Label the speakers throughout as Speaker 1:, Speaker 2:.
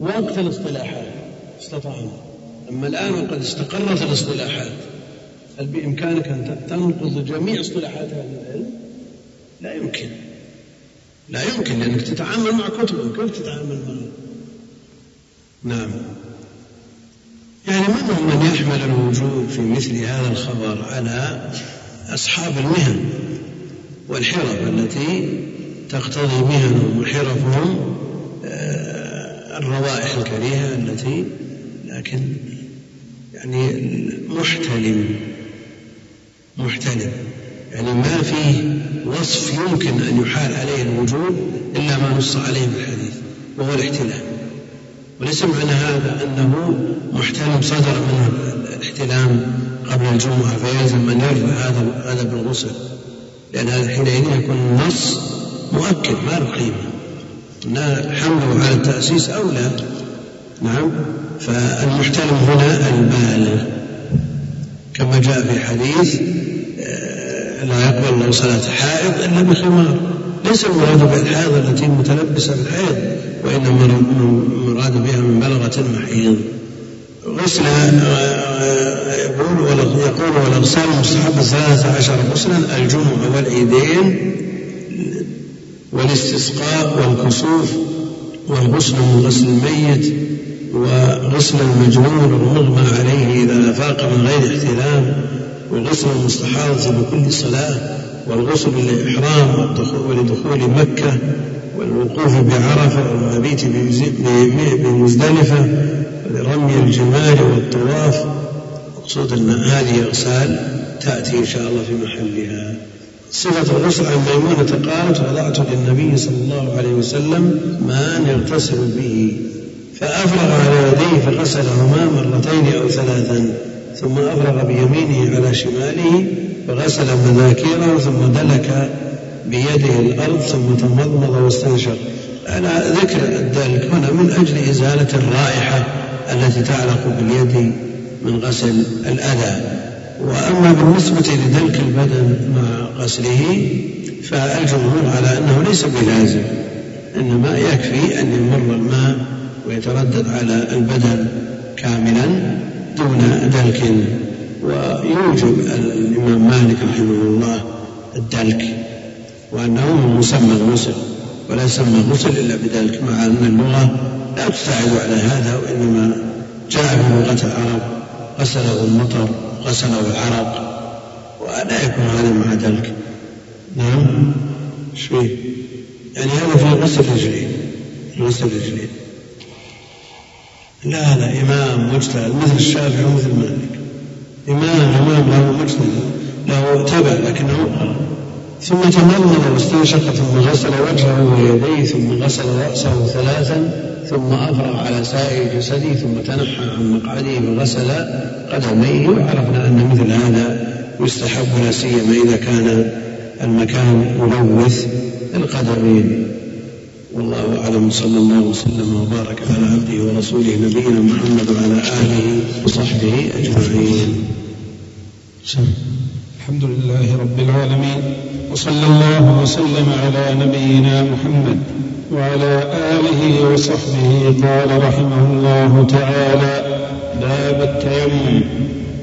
Speaker 1: وقت الاصطلاحات استطعنا أما الآن وقد استقرت الاصطلاحات هل بإمكانك أن تنقض جميع اصطلاحات أهل العلم؟ لا يمكن لا يمكن لأنك تتعامل مع كتبهم كيف تتعامل معهم؟ نعم يعني منهم من يحمل الوجوب في مثل هذا الخبر على أصحاب المهن والحرف التي تقتضي مهنهم وحرفهم الروائح الكريهة التي لكن يعني محتلم محتلم. يعني ما فيه وصف يمكن أن يحال عليه الوجوب إلا ما نص عليه في الحديث وهو الاحتلام. وليس معنى هذا أنه محتلم صدر منه الاحتلام قبل الجمعة فيلزم أن يرفع هذا هذا بالغسل لأن هذا حينئذ يكون النص مؤكد ما له قيمة. حمله على التأسيس أولى نعم. فالمحتلم هنا البالغ. كما جاء في حديث آه، لا يقبل الله صلاة حائض إلا بخمار ليس المراد بالحائض التي متلبسة بالحيض وإنما المراد بها من بلغة المحيض غسل آه، يقول يقول والأغسال المستحبة ثلاثة عشر غسلا الجمعة والعيدين والاستسقاء والكسوف والغسل من غسل الميت وغسل المجنون المغمى عليه إذا أفاق من غير احتلام وغسل المستحاضة بكل صلاة والغسل للإحرام ولدخول مكة والوقوف بعرفة والمبيت بمزدلفة ولرمي الجمال والطواف. مقصود أن هذه أغسال تأتي إن شاء الله في محلها. صفة الغسل عن ميمونة قالت وضعت للنبي صلى الله عليه وسلم ماء يغتسل به. فأفرغ على يديه فغسلهما مرتين أو ثلاثا ثم أفرغ بيمينه على شماله فغسل مذاكيره ثم دلك بيده الأرض ثم تمضمض واستنشق. على ذكر الدلك هنا من أجل إزالة الرائحة التي تعلق باليد من غسل الأذى. وأما بالنسبة لدلك البدن مع غسله فالجمهور على أنه ليس بلازم إنما يكفي أن يمر الماء ويتردد على البدن كاملا دون دلك. ويوجب الإمام مالك رحمه الله الدلك وأنه من مسمى الغسل ولا يسمى الغسل إلا بدلك مع أن اللغة لا تساعد على هذا وإنما جاء في لغة العرب غسله المطر غسله العرق ولا يكون هذا مع دلك نعم. إيش فيه؟ يعني هذا في غسل الرجلين غسل الرجلين لا لا إمام مجتهد مثل الشافعي ومثل مالك. إمام إمام له مجتهد. له تبع لكنه ثم تمضمض واستنشق ثم غسل وجهه ويديه ثم غسل رأسه ثلاثا. ثم أفرغ على سائر جسده ثم تنحى عن مقعده وغسل قدميه وعرفنا أن مثل هذا يستحب لا سيما إذا كان المكان ملوث القدمين والله أعلم. صلى الله وسلم وبارك على عبده ورسوله نبينا محمد وعلى آله وصحبه أجمعين.
Speaker 2: الحمد لله رب العالمين. وصلى الله وسلم على نبينا محمد وعلى آله وصحبه قال رحمه الله تعالى باب التيمم.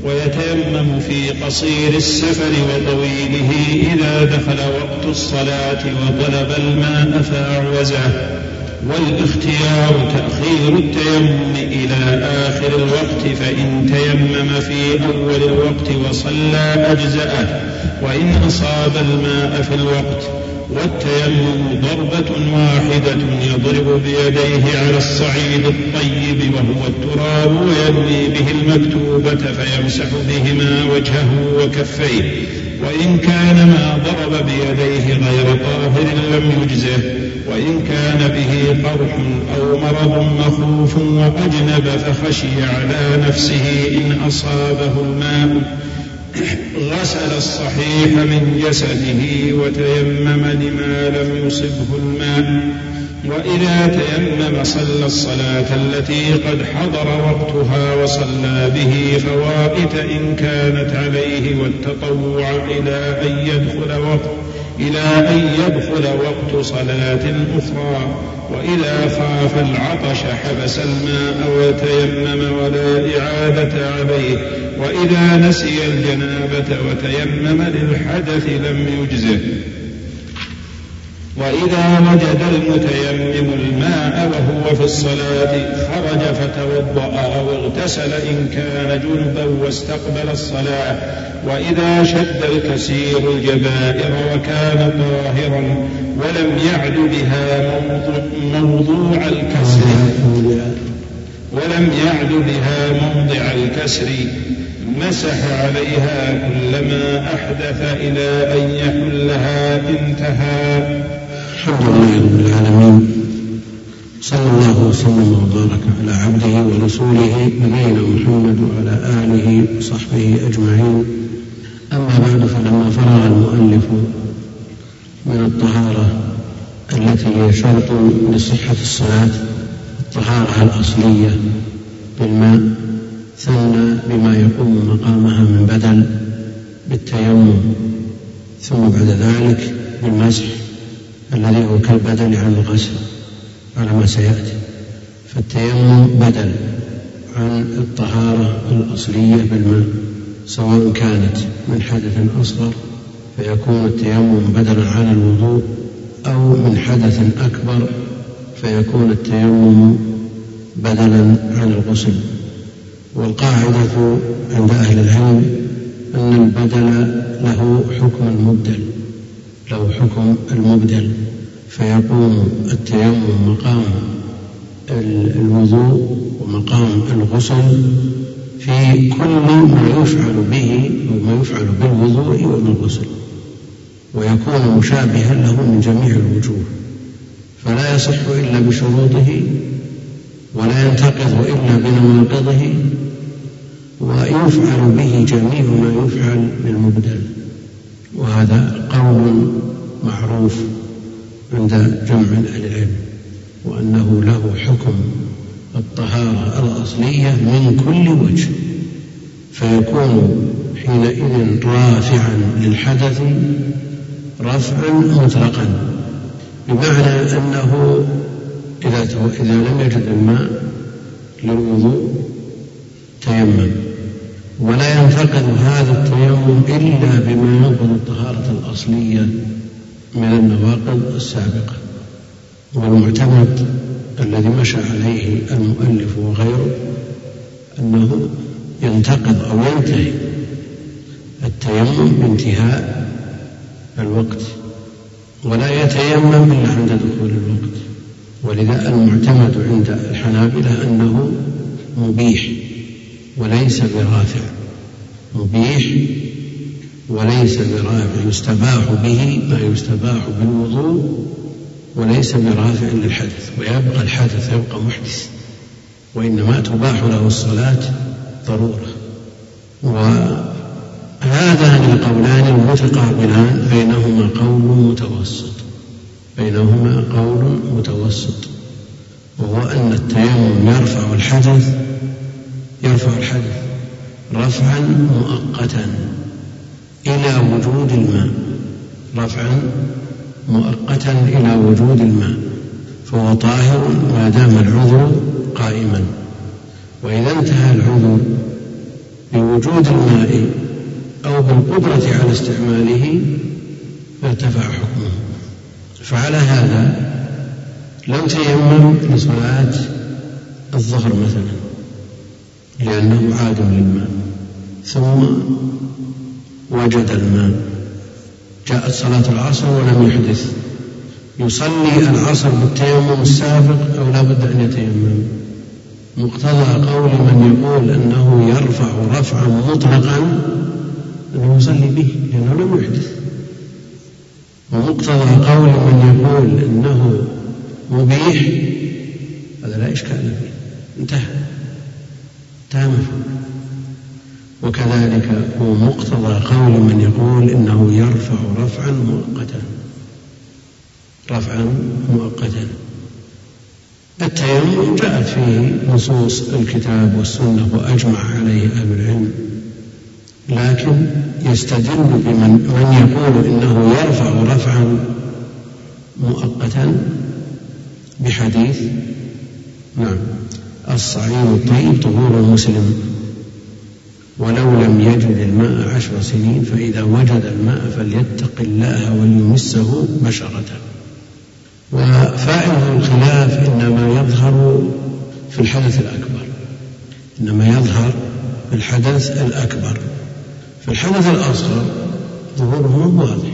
Speaker 2: ويتيمم في قصير السفر وطويله إذا دخل وقت الصلاة وطلب الماء فأعوزه. والاختيار تأخير التيمم إلى آخر الوقت فإن تيمم في أول الوقت وصلى أجزأه وإن أصاب الماء في الوقت والتيمم ضربة واحدة يضرب بيديه على الصعيد الطيب وهو التراب وينوي به المكتوبة فيمسح بهما وجهه وكفيه. وإن كان ما ضرب بيديه غير طاهر لم يجزه. وإن كان به قرح أو مرض مخوف وأجنب فخشي على نفسه إن أصابه الماء. غسل الصحيح من جسده وتيمم لما لم يصبه الماء. وإذا تيمم صلى الصلاة التي قد حضر وقتها وصلى به فوائت إن كانت عليه والتطوع إلى أن يدخل وقت. إلى أن يدخل وقت صلاة أخرى وإذا خاف العطش حبس الماء وتيمم ولا إعادة عليه وإذا نسي الجنابة وتيمم للحدث لم يجزه. وإذا وجد المتيمم الماء وهو في الصلاة خرج فتوضأ أو اغتسل إن كان جنبا واستقبل الصلاة. وإذا شد الكسير الجبائر وكان طاهرا ولم يعد بها موضوع الكسر. ولم يعد بها موضع الكسر. مسح عليها كلما أحدث إلى أن يحلها انتهى.
Speaker 1: الحمد لله رب العالمين صلى الله وسلم وبارك على عبده ورسوله نبينا محمد وعلى آله وصحبه أجمعين. أما بعد فلما فرغ المؤلف من الطهارة التي هي شرط لصحة الصلاة الطهارة الأصلية بالماء ثنى بما يقوم مقامها من بدل بالتيمم ثم بعد ذلك بالمسح الذي هو كالبدل عن الغسل على ما سيأتي. فالتيمم بدل عن الطهارة الأصلية بالماء سواء كانت من حدث أصغر فيكون التيمم بدلا عن الوضوء أو من حدث أكبر فيكون التيمم بدلا عن الغسل. والقاعدة عند أهل العلم أن البدل له حكم المبدل له حكم المبدل فيقوم التيمم مقام الوضوء ومقام الغسل في كل ما يفعل به وما يفعل بالوضوء وبالغسل ويكون مشابها له من جميع الوجوه فلا يصح إلا بشروطه ولا ينتقض إلا بنواقضه ويفعل به جميع ما يفعل بالمبدل. وهذا قول معروف عند جمع أهل العلم وأنه له حكم الطهارة الأصلية من كل وجه فيكون حينئذ رافعا للحدث رفعا مطلقا بمعنى أنه إذا إذا لم يجد الماء للوضوء تيمم. ولا ينتقد هذا التيمم إلا بما ينقض الطهارة الأصلية من النواقض السابقة. والمعتمد الذي مشى عليه المؤلف وغيره أنه ينتقض أو ينتهي التيمم بانتهاء الوقت ولا يتيمم إلا عند دخول الوقت. ولذا المعتمد عند الحنابلة أنه مبيح. وليس برافع مبيح وليس برافع يستباح به ما يستباح بالوضوء وليس برافع للحدث ويبقى الحدث يبقى محدث وإنما تباح له الصلاة ضرورة. وهذان القولان المتقابلان بينهما قول متوسط بينهما قول متوسط وهو أن التيمم يرفع الحدث يرفع الحدث رفعا مؤقتا إلى وجود الماء. رفعا مؤقتا إلى وجود الماء. فهو طاهر ما دام العذر قائما. وإذا انتهى العذر بوجود الماء أو بالقدرة على استعماله ارتفع حكمه. فعلى هذا لو تيمم لصلاة الظهر مثلا. لأنه عاد للماء ثم وجد الماء. جاءت صلاة العصر ولم يحدث. يصلي العصر بالتيمم السابق أو لا بد أن يتيمم. مقتضى قول من يقول أنه يرفع رفعا مطلقا أنه يصلي به لأنه لم يحدث. ومقتضى قول من يقول أنه مبيح هذا لا إشكال فيه. انتهى. مفهوم وكذلك هو مقتضى قول من يقول إنه يرفع رفعا مؤقتا. رفعا مؤقتا. التيمم جاءت فيه نصوص الكتاب والسنة وأجمع عليه أهل العلم. لكن يستدل بمن من يقول إنه يرفع رفعا مؤقتا بحديث. نعم. الصعيد الطيب طهور المسلم. ولو لم يجد الماء عشر سنين فإذا وجد الماء فليتق الله وليمسه بشرته وفائدة الخلاف إنما يظهر في الحدث الأكبر. إنما يظهر في الحدث الأكبر. في الحدث الأصغر ظهوره واضح.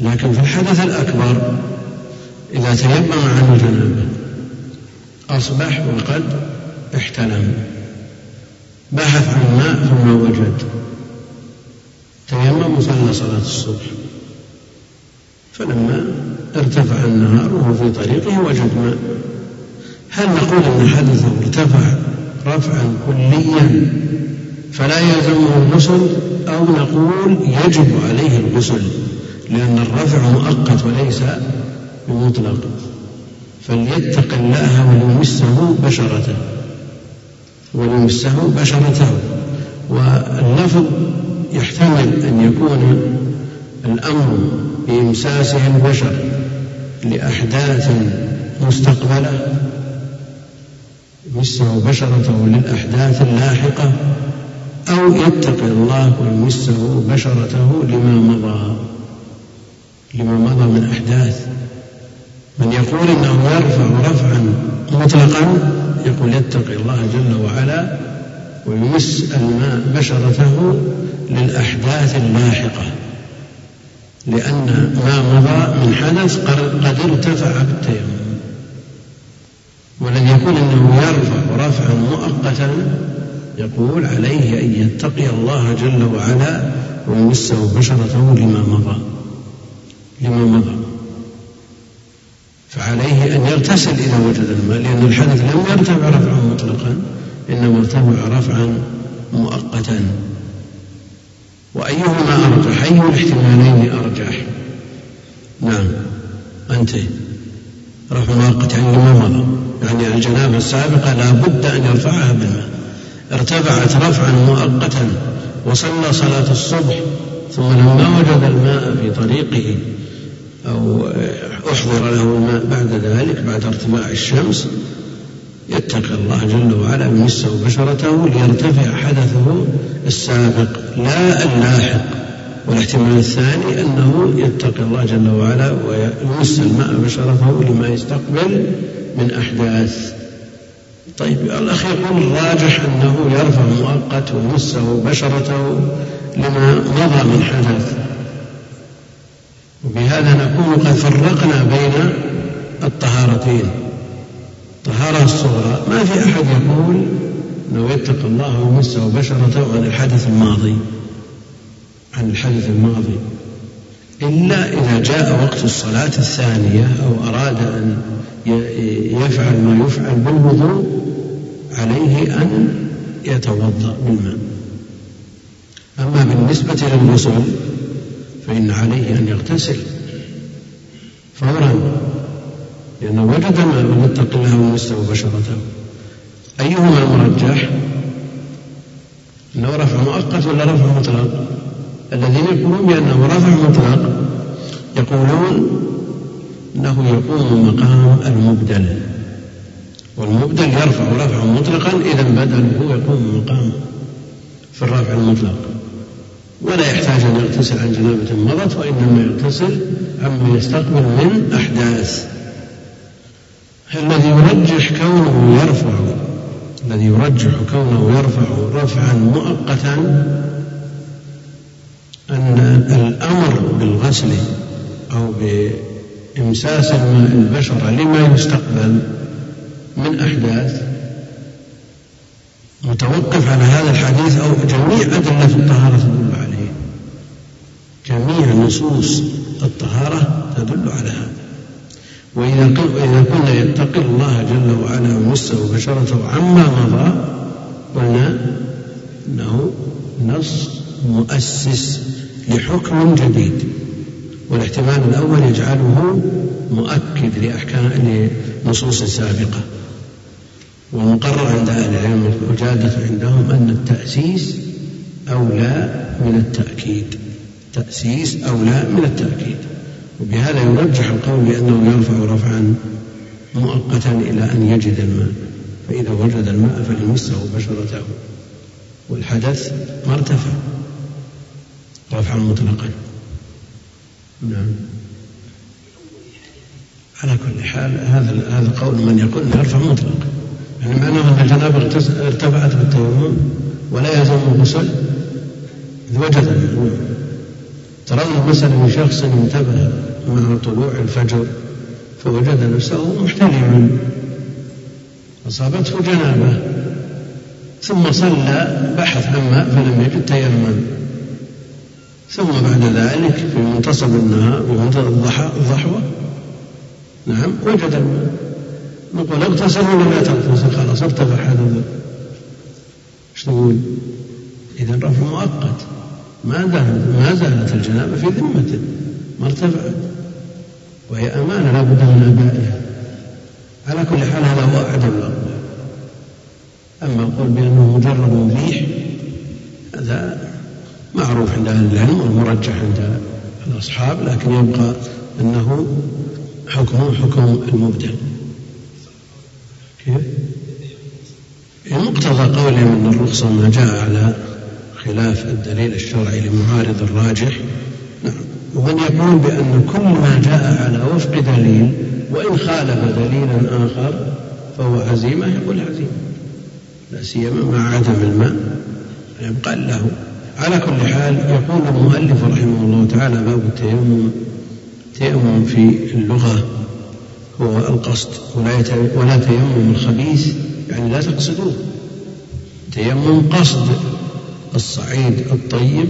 Speaker 1: لكن في الحدث الأكبر إذا تيمم عنه جنابه أصبح وقد احتلم. بحث عن ماء ثم وجد. تيمم وصلى صلاة الصبح. فلما ارتفع النهار وهو في طريقه وجد ماء. هل نقول أن حدثه ارتفع رفعا كليا فلا يلزمه الغسل؟ أو نقول يجب عليه الغسل لأن الرفع مؤقت وليس بمطلق؟ فليتق الله وليمسه بشرته. وليمسه بشرته. واللفظ يحتمل أن يكون الأمر بإمساسه البشر لأحداث مستقبلة. يمسه بشرته للأحداث اللاحقة. أو يتقي الله ويمسه بشرته لما مضى. لما مضى من أحداث من يقول إنه يرفع رفعا مطلقا يقول يتقي الله جل وعلا ويمس الماء بشرته للأحداث اللاحقة لأن ما مضى من حدث قد ارتفع بالتيمم والذي يقول إنه يرفع رفعا مؤقتا يقول عليه أن يتقي الله جل وعلا ويمسه بشرته لما مضى لما مضى. فعليه أن يغتسل إذا وجد الماء لأن الحدث لم يرتفع رفعا مطلقا إنما ارتفع رفعا مؤقتا. وأيهما أرجح؟ أي الاحتمالين أرجح؟ نعم. أنت. رفع مؤقت يعني لما مضى يعني الجنابة السابقة لا بد أن يرفعها بالماء. ارتفعت رفعا مؤقتا وصلى صلاة الصبح ثم لما وجد الماء في طريقه أو أحضر له الماء بعد ذلك بعد ارتفاع الشمس يتقي الله جل وعلا ويمسه بشرته ليرتفع حدثه السابق لا اللاحق. والاحتمال الثاني أنه يتقي الله جل وعلا ويمس الماء بشرته لما يستقبل من أحداث. طيب الأخ يقول الراجح أنه يرفع مؤقت ويمسه بشرته لما مضى من حدث. وبهذا نكون قد فرقنا بين الطهارتين. الطهارة الصغرى. ما في أحد يقول أنه يتقى الله ويمسه بشرته عن الحدث الماضي. عن الحدث الماضي. إلا إذا جاء وقت الصلاة الثانية أو أراد أن يفعل ما يفعل بالوضوء عليه أن يتوضأ بالماء. أما بالنسبة للغسل فإن عليه أن يغتسل. فورا لأنه وجد ماء وليتق الله ومسه بشرته أيهما المرجح أنه رفع مؤقت ولا رفع مطلق؟ الذين يقولون بأنه رفع مطلق يقولون أنه يقوم مقام المبدل. والمبدل يرفع رفعا مطلقا إذا بدله يقوم مقامه في الرفع المطلق. ولا يحتاج أن يغتسل عن جنابة مضت وإنما يغتسل عما يستقبل من أحداث. الذي يرجح كونه يرفع الذي يرجح كونه يرفع رفعا مؤقتا أن الأمر بالغسل أو بإمساس الماء البشرة لما يستقبل من أحداث متوقف على هذا الحديث أو جميع أدلة الطهارة. جميع نصوص الطهارة تدل على هذا. وإذا وإذا كنا يتقي الله جل وعلا ويمسه بشرته عما مضى قلنا إنه نص مؤسس لحكم جديد. والاحتمال الأول يجعله مؤكد لأحكام لنصوص سابقة. والمقرر عند أهل العلم والجادة عندهم أن التأسيس أولى من التأكيد. تأسيس أولى من التأكيد. وبهذا يرجح القول بأنه يرفع رفعا مؤقتا إلى أن يجد الماء. فإذا وجد الماء فليمسه بشرته. والحدث ما ارتفع. رفعا مطلقا. نعم. على كل حال هذا هذا قول من يقول إنه يرفع مطلق يعني معناه أن الجنابة ارتفعت بالتيمم ولا يلزم الغسل إذ وجد الماء. ترون مثلا شخص انتبه مع طلوع الفجر فوجد نفسه محتلما أصابته جنابة. ثم صلى بحث عن ماء فلم يجد تيمم. ثم بعد ذلك في منتصف النهار في منتصف الضحى الضحوة. نعم وجد الماء. نقول اغتسل ولا لا تغتسل خلاص ارتفع هذا إيش تقول؟ إذا رفع مؤقت. ما ما زالت الجنابة في ذمته ما ارتفعت. وهي أمانة لا بد من أدائها. على كل حال هذا هو أعدم الأقوال أما القول بأنه مجرد مبيح هذا معروف عند أهل العلم والمرجح عند الأصحاب لكن يبقى أنه حكمه حكم المبدل كيف؟ مقتضى قولهم أن الرخصة ما جاء على خلاف الدليل الشرعي لمعارض الراجح. نعم. ومن يقول بأن كل ما جاء على وفق دليل وإن خالف دليلا آخر فهو عزيمة يقول عزيمة. لا سيما مع عدم الماء يبقى له. على كل حال يقول المؤلف رحمه الله تعالى باب التيمم التيمم في اللغة. هو القصد ولا, ولا تيمم الخبيث يعني لا تقصدوه. تيمم قصد. الصعيد الطيب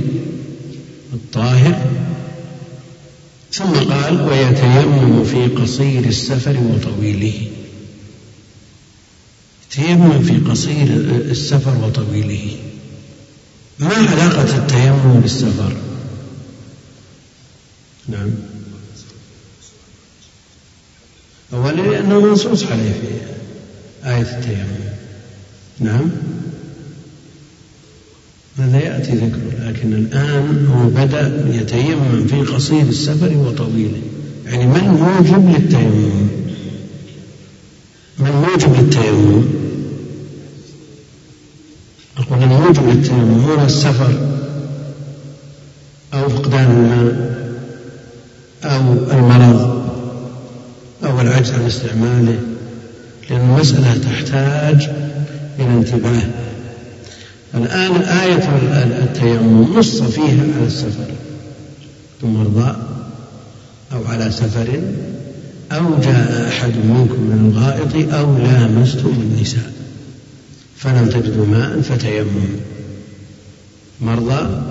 Speaker 1: الطاهر. ثم قال ويتيمم في قصير السفر وطويله. تيمم في قصير السفر وطويله. ما علاقة التيمم بالسفر؟ نعم. أولا لأنه منصوص عليه في آية التيمم. نعم. هذا يأتي ذكره لكن الآن هو بدأ يتيمم في قصير السفر وطويله. يعني ما الموجب للتيمم؟ ما الموجب للتيمم؟ أقول الموجب للتيمم هو السفر أو فقدان الماء أو المرض أو العجز عن استعماله. لأن المسألة تحتاج إلى انتباه. الآن آية التيمم نص فيها على السفر. المرضى أو على سفر أو جاء أحد منكم من الغائط أو لامستم النساء. فلم تجدوا ماء فتيمموا مرضى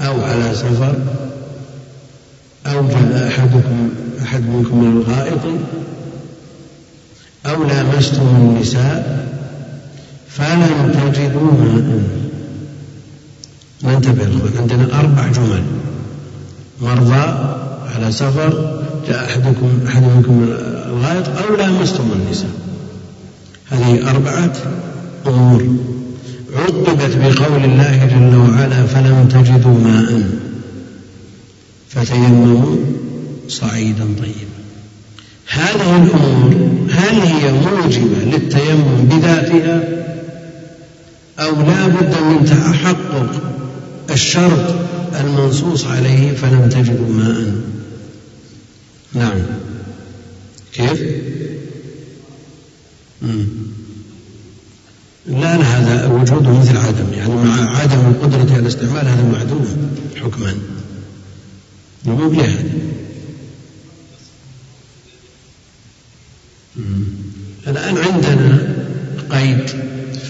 Speaker 1: أو على سفر أو جاء أحدكم أحد منكم من الغائط أو لامستم النساء. فلم تجدوا ماء ننتبه الأخوان عندنا أربع جمل. مرضى على سفر جاء أحدكم أحد منكم من الغائط أو لامستم النساء. هذه أربعة أمور. عقبت بقول الله جل وعلا فلم تجدوا ماء. فتيمموا صعيدا طيبا. هذه الأمور هل هي موجبة للتيمم بذاتها؟ أو لا بد من تحقق الشرط المنصوص عليه فلم تجدوا ماء. نعم. كيف. لا هذا وجوده مثل عدم. يعني مع عدم القدرة على الاستعمال هذا معدوم حكما. نقول هذا الآن عندنا قيد.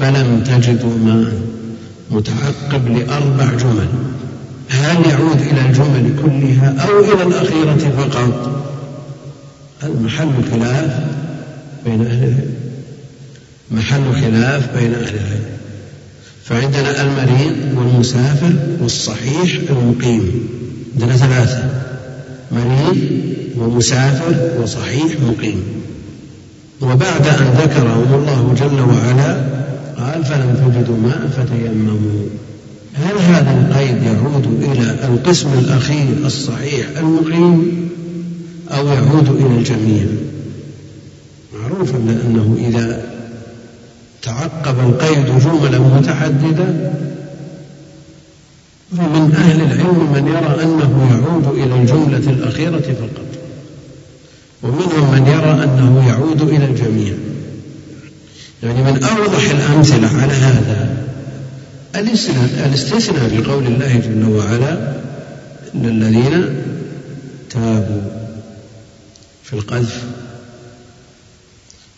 Speaker 1: فلم تجدوا ماء متعقب لأربع جمل. هل يعود إلى الجمل كلها أو إلى الأخيرة فقط؟ المحل خلاف بين أهل العلم محل خلاف بين أهل العلم. فعندنا المريض والمسافر والصحيح المقيم. عندنا ثلاثة. مريض ومسافر وصحيح مقيم. وبعد أن ذكرهم الله جل وعلا قال فلم تجدوا ماء فتيمموا. هل هذا القيد يعود إلى القسم الأخير الصحيح المقيم أو يعود إلى الجميع؟ معروف أنه إذا تعقب القيد جملا متعددة فمن أهل العلم من يرى أنه يعود إلى الجملة الأخيرة فقط ومنهم من يرى أنه يعود إلى الجميع. يعني من أوضح الأمثلة على هذا الاستثناء في قول الله جل وعلا للذين تابوا في القذف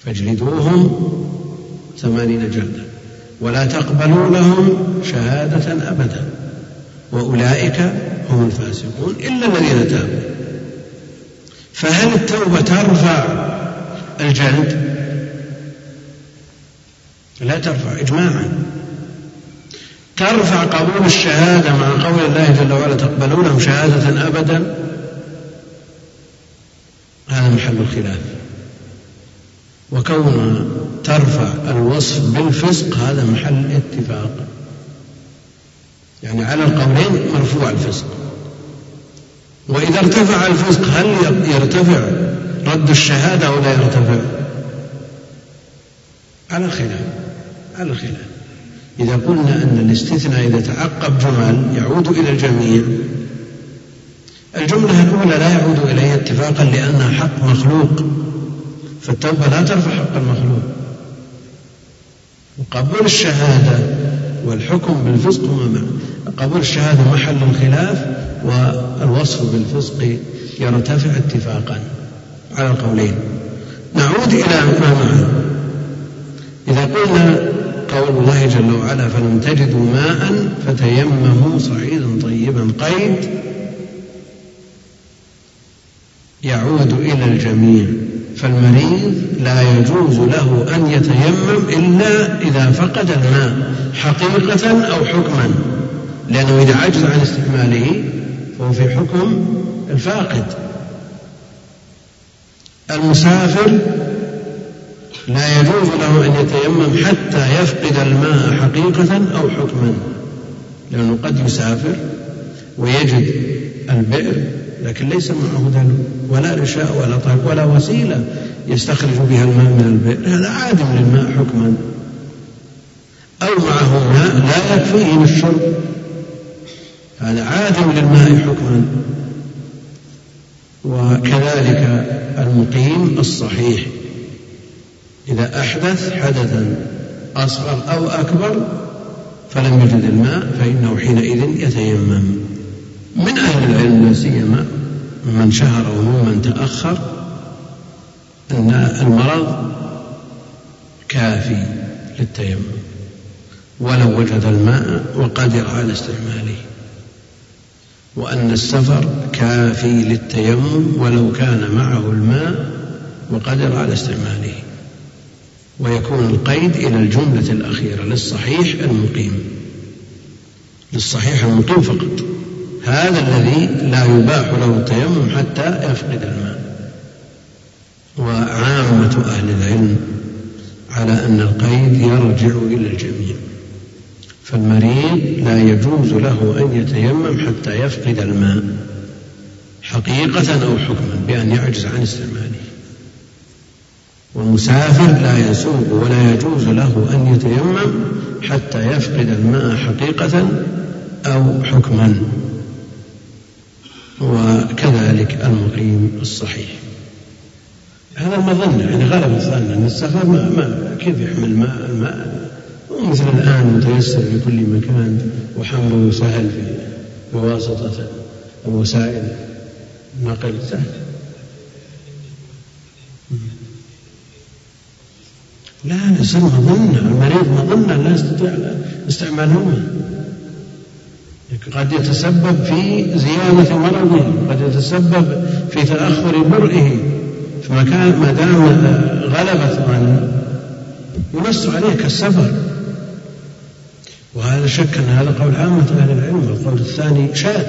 Speaker 1: فاجلدوهم ثمانين جلدة ولا تقبلوا لهم شهادة أبدا وأولئك هم الفاسقون إلا الذين تابوا فهل التوبة ترفع الجلد؟ لا ترفع إجماعا. ترفع قبول الشهادة مع قول الله جل وعلا تقبلونهم شهادة أبدا؟ هذا محل الخلاف. وكون ترفع الوصف بالفسق هذا محل اتفاق. يعني على القولين مرفوع الفسق. وإذا ارتفع الفسق هل يرتفع رد الشهادة أو لا يرتفع؟ على خلاف على خلاف إذا قلنا أن الاستثناء إذا تعقب جمل يعود إلى الجميع الجملة الأولى لا يعود إليها اتفاقا لأنها حق مخلوق فالتوبة لا ترفع حق المخلوق. وقبول الشهادة والحكم بالفسق هما قبول الشهادة محل الخلاف والوصف بالفسق يرتفع اتفاقا. على القولين. نعود إلى ما معه. إذا قلنا قول الله جل وعلا فلم تجدوا ماء فتيمموا صعيدا طيبا. قيد يعود إلى الجميع فالمريض لا يجوز له أن يتيمم إلا إذا فقد الماء حقيقة أو حكما لأنه إذا عجز عن استعماله فهو في حكم الفاقد. المسافر لا يجوز له أن يتيمم حتى يفقد الماء حقيقة أو حكما لأنه قد يسافر ويجد البئر لكن ليس معه دلو ولا رشاء ولا طيب ولا وسيلة يستخرج بها الماء من البئر. هذا عادم للماء حكما. أو معه ماء لا يكفيه للشرب هذا عادم للماء حكما. وكذلك المقيم الصحيح. إذا أحدث حدثا أصغر أو أكبر فلم يجد الماء فإنه حينئذ يتيمم. من أهل العلم لا سيما من شهر وممن تأخر أن المرض كافي للتيمم. ولو وجد الماء وقدر على استعماله. وأن السفر كافي للتيمم ولو كان معه الماء وقدر على استعماله. ويكون القيد إلى الجملة الأخيرة للصحيح المقيم. للصحيح المقيم فقط. هذا الذي لا يباح له التيمم حتى يفقد الماء. وعامة أهل العلم على أن القيد يرجع إلى الجميع. فالمريض لا يجوز له أن يتيمم حتى يفقد الماء حقيقة أو حكما بأن يعجز عن استعماله. والمسافر لا يسوق ولا يجوز له أن يتيمم حتى يفقد الماء حقيقة أو حكما. وكذلك المقيم الصحيح. هذا المظنة يعني غلب الظن أن السفر ما, ما كيف يحمل ماء الماء مثل الآن متيسر في كل مكان وحمله سهل في بواسطة الوسائل النقل سهل. لا يصير مظنة المريض مظنة لا يستطيع استعمالهما قد يتسبب في زيادة مرضه قد يتسبب في تأخر برئه في مكان ما دام غلبت عن ينص عليه كالسفر وهذا شك أن هذا قول عامة أهل العلم والقول الثاني شاذ.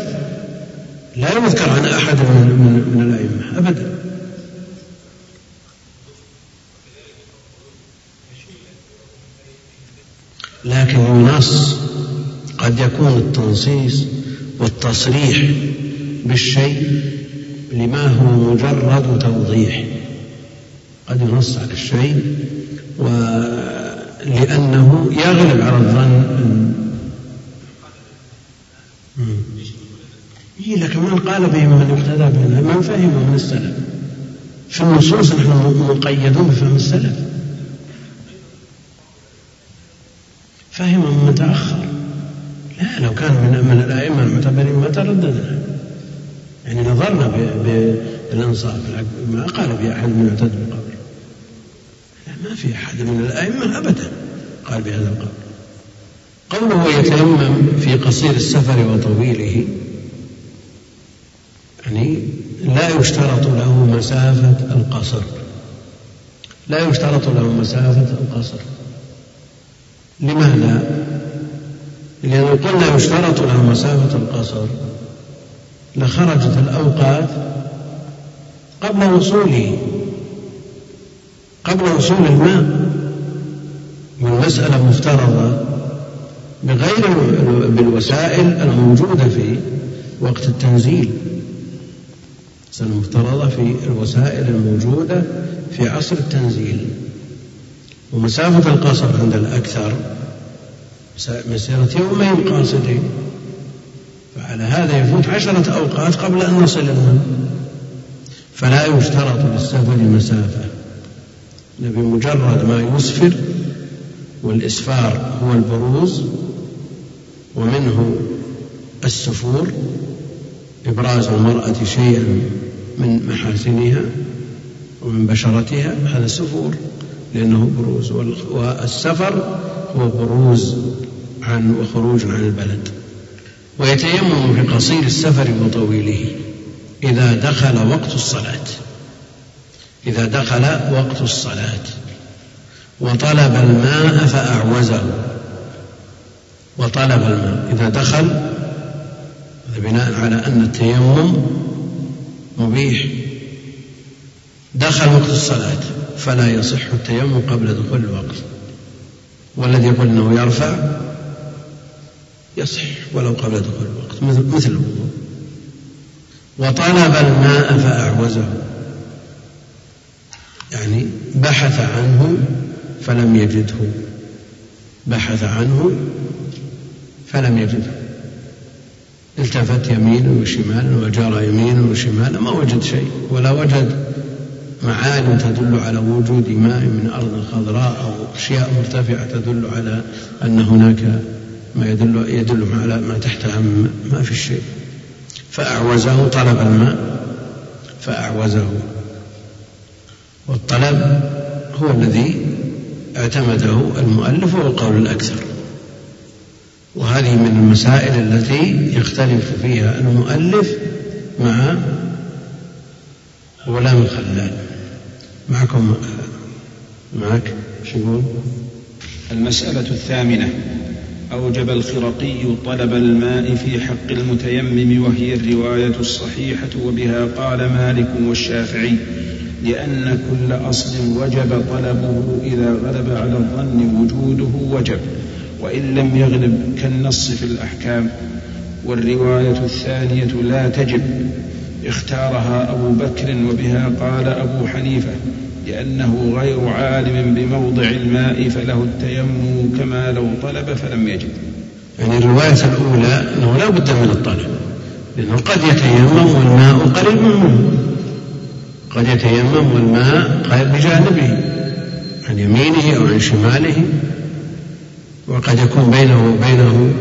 Speaker 1: لا يذكر عن أحد من, من الأئمة أبدا. لكن ينص قد يكون التنصيص والتصريح بالشيء لما هو مجرد توضيح. قد ينص على الشيء ولأنه يغلب على الظن. إيه لكن من قال به من اقتدى به من فهمه من السلف؟ في النصوص نحن مقيدون بفهم السلف. فهم من تأخر لا لو كان من من الأئمة المعتبرين ما ترددنا. يعني نظرنا بالإنصاف ما قال في أحد من يعتد بالقبر لا ما في أحد من الأئمة أبدا قال بهذا القول. قوله يتيمم في قصير السفر وطويله يعني لا يشترط له مسافة القصر. لا يشترط له مسافة القصر. لماذا؟ لأنه قلنا يشترط له مسافة القصر. لخرجت الأوقات قبل وصوله. قبل وصول الماء. والمسألة مفترضة. بغير بالوسائل الموجودة في وقت التنزيل. المفترضة في الوسائل الموجودة في عصر التنزيل. ومسافة القصر عند الأكثر مسيرة يومين قاصدين. فعلى هذا يفوت عشرة أوقات قبل أن نصل الماء فلا يشترط للسفر مسافة. بمجرد ما يسفر والإسفار هو البروز ومنه السفور إبراز المرأة شيئا من محاسنها ومن بشرتها هذا سفور. لأنه بروز. والسفر هو بروز عن وخروج عن البلد. ويتيمم في قصير السفر وطويله. إذا دخل وقت الصلاة. إذا دخل وقت الصلاة. وطلب الماء فأعوزه. وطلب الماء. إذا دخل بناء على أن التيمم مبيح. دخل وقت الصلاة فلا يصح التيمم قبل دخول الوقت. والذي يقول إنه يرفع يصح ولو قبل دخول الوقت مثل مثل وطلب الماء فأعوزه. يعني بحث عنه فلم يجده. بحث عنه فلم يجده. التفت يمينا وشمالا وجرى يمينا وشمالا ما وجد شيء ولا وجد معالم تدل على وجود ماء من أرض خضراء أو أشياء مرتفعة تدل على أن هناك ما يدل يدل على ما تحتها ما في شيء فأعوزه طلب الماء. فأعوزه. والطلب هو الذي اعتمده المؤلف وهو القول الأكثر. وهذه من المسائل التي يختلف فيها المؤلف مع غلام الخلال. معكم معك شو يقول؟
Speaker 2: المسألة الثامنة أوجب الخرقي طلب الماء في حق المتيمم وهي الرواية الصحيحة وبها قال مالك والشافعي لأن كل أصل وجب طلبه إذا غلب على الظن وجوده وجب وإن لم يغلب كالنص في الأحكام. والرواية الثانية لا تجب. اختارها أبو بكر وبها قال أبو حنيفة لأنه غير عالم بموضع الماء فله التيمم كما لو طلب فلم يجد.
Speaker 1: يعني الرواية الأولى أنه لا بد من الطلب لأنه قد يتيمم والماء قريب منه قد يتيمم والماء قريب بجانبه عن يمينه أو عن شماله وقد يكون بينه وبينه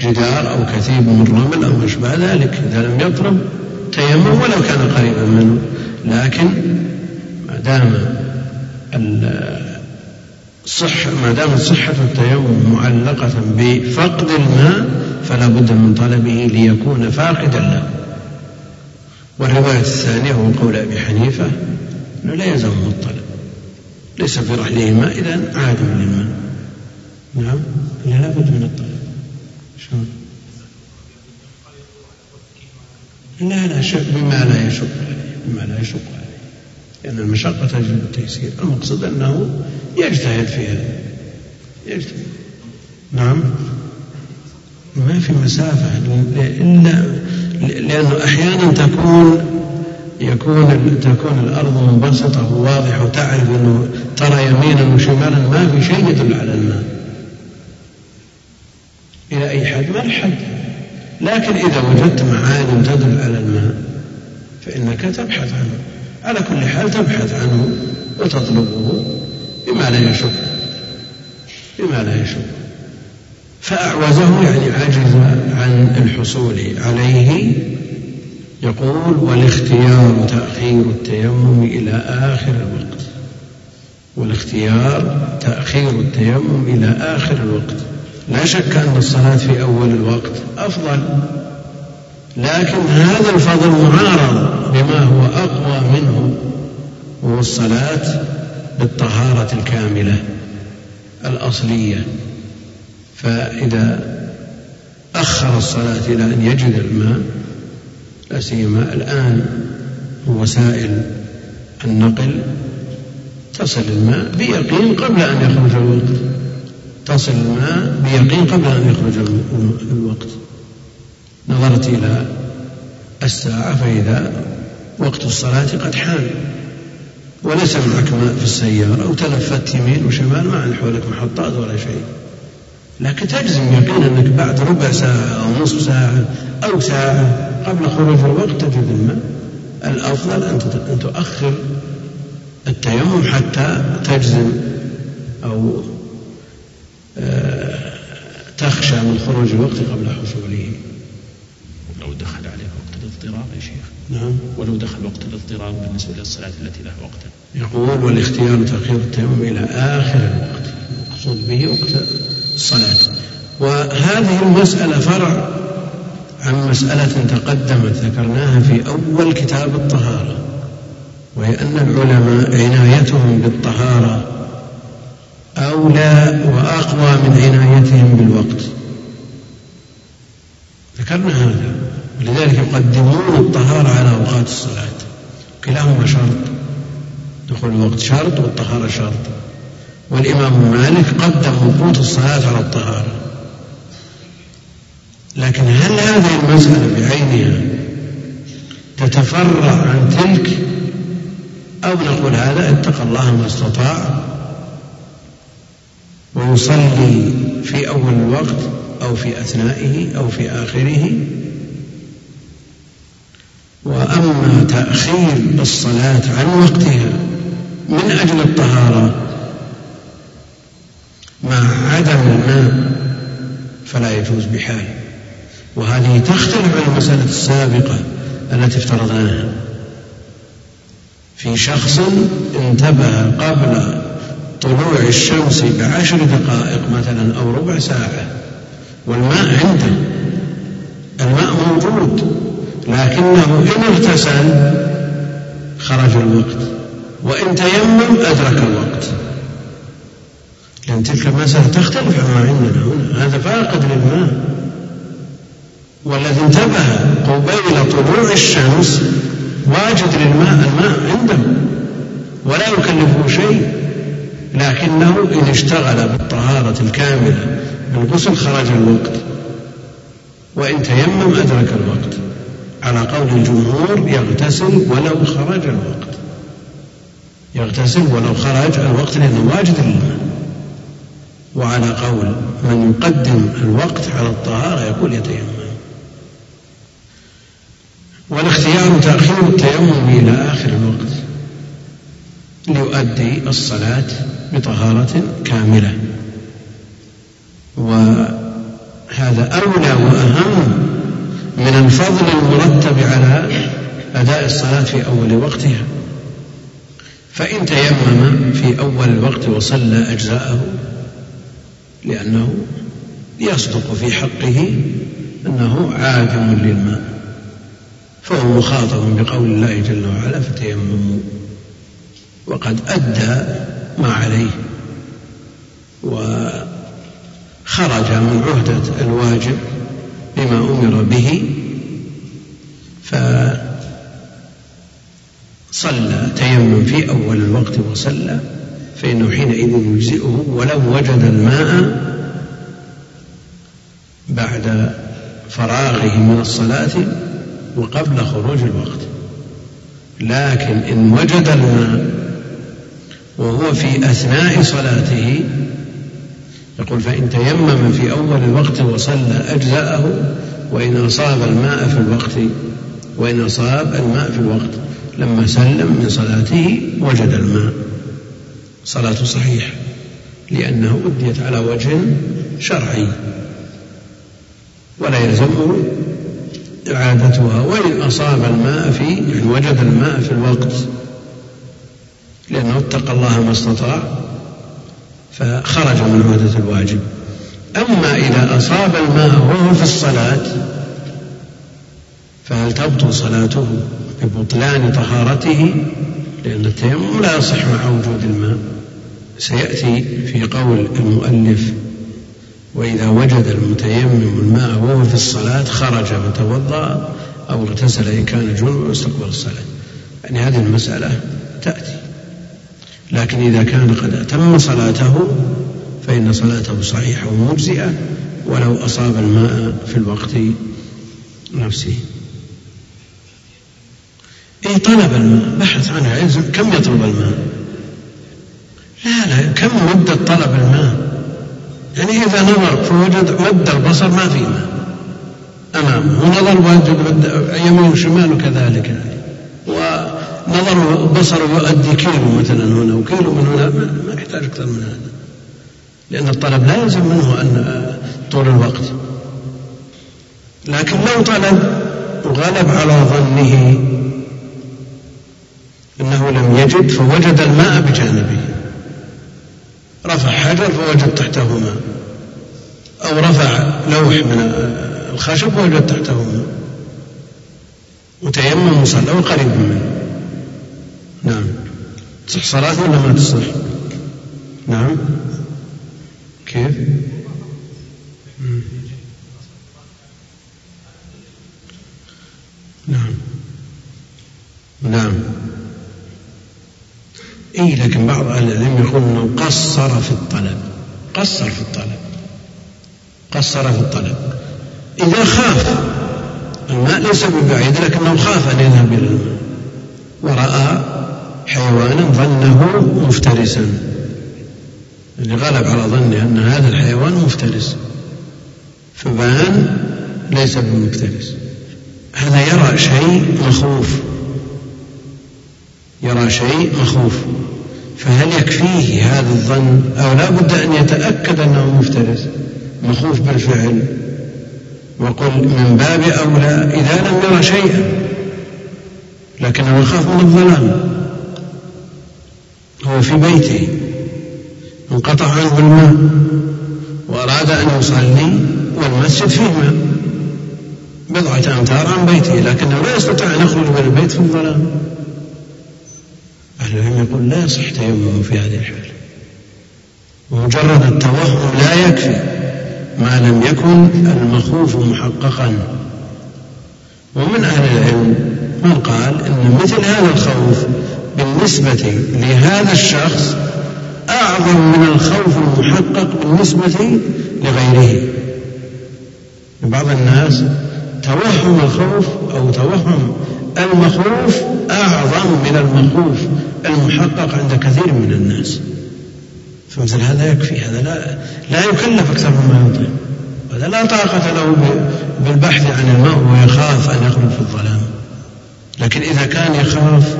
Speaker 1: جدار أو كثيب من رمل أو أشبه ذلك إذا لم يطلب تيمم ولو كان قريبا منه. لكن ما دام صح ما دامت صحة التيمم معلقة بفقد الماء فلا بد من طلبه ليكون فاقدا له. والرواية الثانية هو قول أبي حنيفة أنه لا يلزمه الطلب. ليس في رحله ماء إذا عادم للماء نعم لا بد من الطلب. شلون؟ لا لا شك بما لا يشق عليه بما لا يشق عليه. لأن المشقة تجلب التيسير المقصد أنه يجتهد في هذا. يجتهد. نعم. ما في مسافة. إلا لأنه أحيانا تكون يكون تكون الأرض منبسطة وواضحة وتعرف أنه ترى يمينا وشمالا ما في شيء يدل على الماء. إلى أي حد؟ ما الحد؟ لكن إذا وجدت معالم تدل على الماء فإنك تبحث عنه. على كل حال تبحث عنه وتطلبه بما لا يشك بما لا يشك. فأعوزه يعني عجز عن الحصول عليه. يقول والاختيار تأخير التيمم إلى آخر الوقت. والاختيار تأخير التيمم إلى آخر الوقت. لا شك أن الصلاة في أول الوقت أفضل. لكن هذا الفضل معارض بما هو أقوى منه وهو الصلاة بالطهارة الكاملة الأصلية. فإذا أخر الصلاة إلى أن يجد الماء لا سيما الآن وسائل النقل تصل الماء بيقين قبل أن يخرج الوقت. تصل الماء بيقين قبل أن يخرج الوقت. نظرت إلى الساعة فإذا وقت الصلاة قد حان. وليس معك ماء في السيارة وتلفت يمين وشمال ما عند حولك محطات ولا شيء. لكن تجزم يقينا أنك بعد ربع ساعة أو نصف ساعة أو ساعة قبل خروج الوقت تجد الماء الأفضل أن تؤخر التيمم حتى تجزم أو تخشى من خروج الوقت قبل حصوله.
Speaker 2: لو دخل عليه وقت الاضطراب يا شيخ.
Speaker 1: نعم.
Speaker 2: ولو دخل وقت الاضطراب بالنسبة للصلاة التي لها وقت.
Speaker 1: يقول والاختيار تأخير التيمم إلى آخر الوقت. المقصود به وقت الصلاة. وهذه المسألة فرع عن مسألة تقدمت ذكرناها في أول كتاب الطهارة وهي أن العلماء عنايتهم بالطهارة أولى وأقوى من عنايتهم بالوقت. ذكرنا هذا ولذلك يقدمون الطهارة على أوقات الصلاة. كلاهما شرط. دخول الوقت شرط والطهارة شرط. والإمام مالك قدم وقوت الصلاة على الطهارة. لكن هل هذه المسألة بعينها تتفرع عن تلك؟ أو نقول هذا اتقى الله ما استطاع؟ ويصلي في أول الوقت أو في أثنائه أو في آخره. وأما تأخير الصلاة عن وقتها من أجل الطهارة مع عدم الماء فلا يجوز بحال وهذه تختلف عن المسألة السابقة التي افترضناها. في شخص انتبه قبل طلوع الشمس بعشر دقائق مثلا أو ربع ساعة والماء عنده. الماء موجود لكنه إن اغتسل خرج الوقت وإن تيمم أدرك الوقت. لأن تلك المسألة تختلف عما عندنا هنا. هذا فاقد للماء. والذي انتبه قبيل طلوع الشمس واجد للماء. الماء عنده ولا يكلفه شيء. لكنه إذا اشتغل بالطهارة الكاملة بالغسل خرج الوقت وإن تيمم أدرك الوقت. على قول الجمهور يغتسل ولو خرج الوقت. يغتسل ولو خرج الوقت لأنه واجد للماء وعلى قول من يقدم الوقت على الطهارة يقول يتيمم. والاختيار تأخير التيمم إلى آخر الوقت ليؤدي الصلاة بطهارة كاملة. وهذا أولى وأهم من الفضل المرتب على أداء الصلاة في أول وقتها. فإن تيمم في أول الوقت وصلى أجزاءه لأنه يصدق في حقه أنه عادم للماء فهو مخاطب بقول الله جل وعلا فتيمموا. وقد أدى ما عليه. وخرج من عهدة الواجب بما أمر به فصلى تيمم في أول الوقت وصلى فإنه حينئذ يجزئه ولو وجد الماء بعد فراغه من الصلاة وقبل خروج الوقت. لكن إن وجد الماء وهو في أثناء صلاته. يقول فإن تيمم في أول الوقت وصلى أجزأه وإن أصاب الماء في الوقت وإن أصاب الماء في الوقت لما سلم من صلاته وجد الماء. صلاته صحيحة لأنه أديت على وجه شرعي ولا يلزمه إعادتها. وإن أصاب الماء في يعني وجد الماء في الوقت لأنه اتقى الله ما استطاع فخرج من عودة الواجب. أما إذا أصاب الماء وهو في الصلاة فهل تبطل صلاته ببطلان طهارته؟ لأن التيمم لا يصح مع وجود الماء. سيأتي في قول المؤلف وإذا وجد المتيمم الماء وهو في الصلاة خرج فتوضأ أو اغتسل إن كان جنبا واستقبل الصلاة. يعني هذه المسألة تأتي. لكن إذا كان قد أتم صلاته فإن صلاته صحيحة ومجزئة ولو أصاب الماء في الوقت نفسه. إيه طلب الماء؟ بحث عنه. كم يطلب الماء؟ لا لا. كم مدة طلب الماء؟ يعني إذا نظر فوجد مد البصر ما في ماء. أمامه. ونظر وجد يمين وشمال وكذلك. ونظر بصره يؤدي كيلو مثلا هنا وكيلو من هنا ما يحتاج أكثر من هذا. لأن الطلب لا يلزم منه أن طول الوقت. لكن لو طلب وغلب على ظنه أنه لم يجد فوجد الماء بجانبه. رفع حجر فوجد تحته ماء أو رفع لوح من الخشب فوجد تحته ماء وتيمم وصلى قريب منه. نعم. تصح صلاته ولا ما تصح؟ نعم. كيف؟ نعم. نعم. اي لكن بعض أهل العلم يقول إنه قصر في الطلب. قصر في الطلب. قصر في الطلب. إذا خاف. الماء ليس ببعيد لكنه خاف أن يذهب إلى الماء. ورأى حيوانا ظنه مفترسا. اللي غلب على ظنه أن هذا الحيوان مفترس. فبان ليس بمفترس. هذا يرى شيء مخوف. يرى شيء مخوف. فهل يكفيه هذا الظن أو لا بد أن يتأكد أنه مفترس؟ مخوف بالفعل. وقل من باب أولى إذا لم يرى شيئا. لكنه يخاف من الظلام. في بيته. انقطع عنه الماء وأراد أن يصلي والمسجد فيه ماء. بضعة أمتار عن بيته لكنه لا يستطيع أن يخرج من البيت في الظلام. أهل العلم يقول لا يصح تيمم في هذه الحالة ومجرد التوهم لا يكفي ما لم يكن المخوف محققا. ومن أهل العلم من قال أن مثل هذا الخوف بالنسبة لهذا الشخص أعظم من الخوف المحقق بالنسبة لغيره. بعض الناس توهم الخوف أو توهم المخوف أعظم من المخوف المحقق عند كثير من الناس. فمثل هذا يكفي. هذا لا لا يكلف أكثر مما يطيق هذا لا طاقة له بالبحث عن الماء ويخاف أن يخرج في الظلام. لكن إذا كان يخاف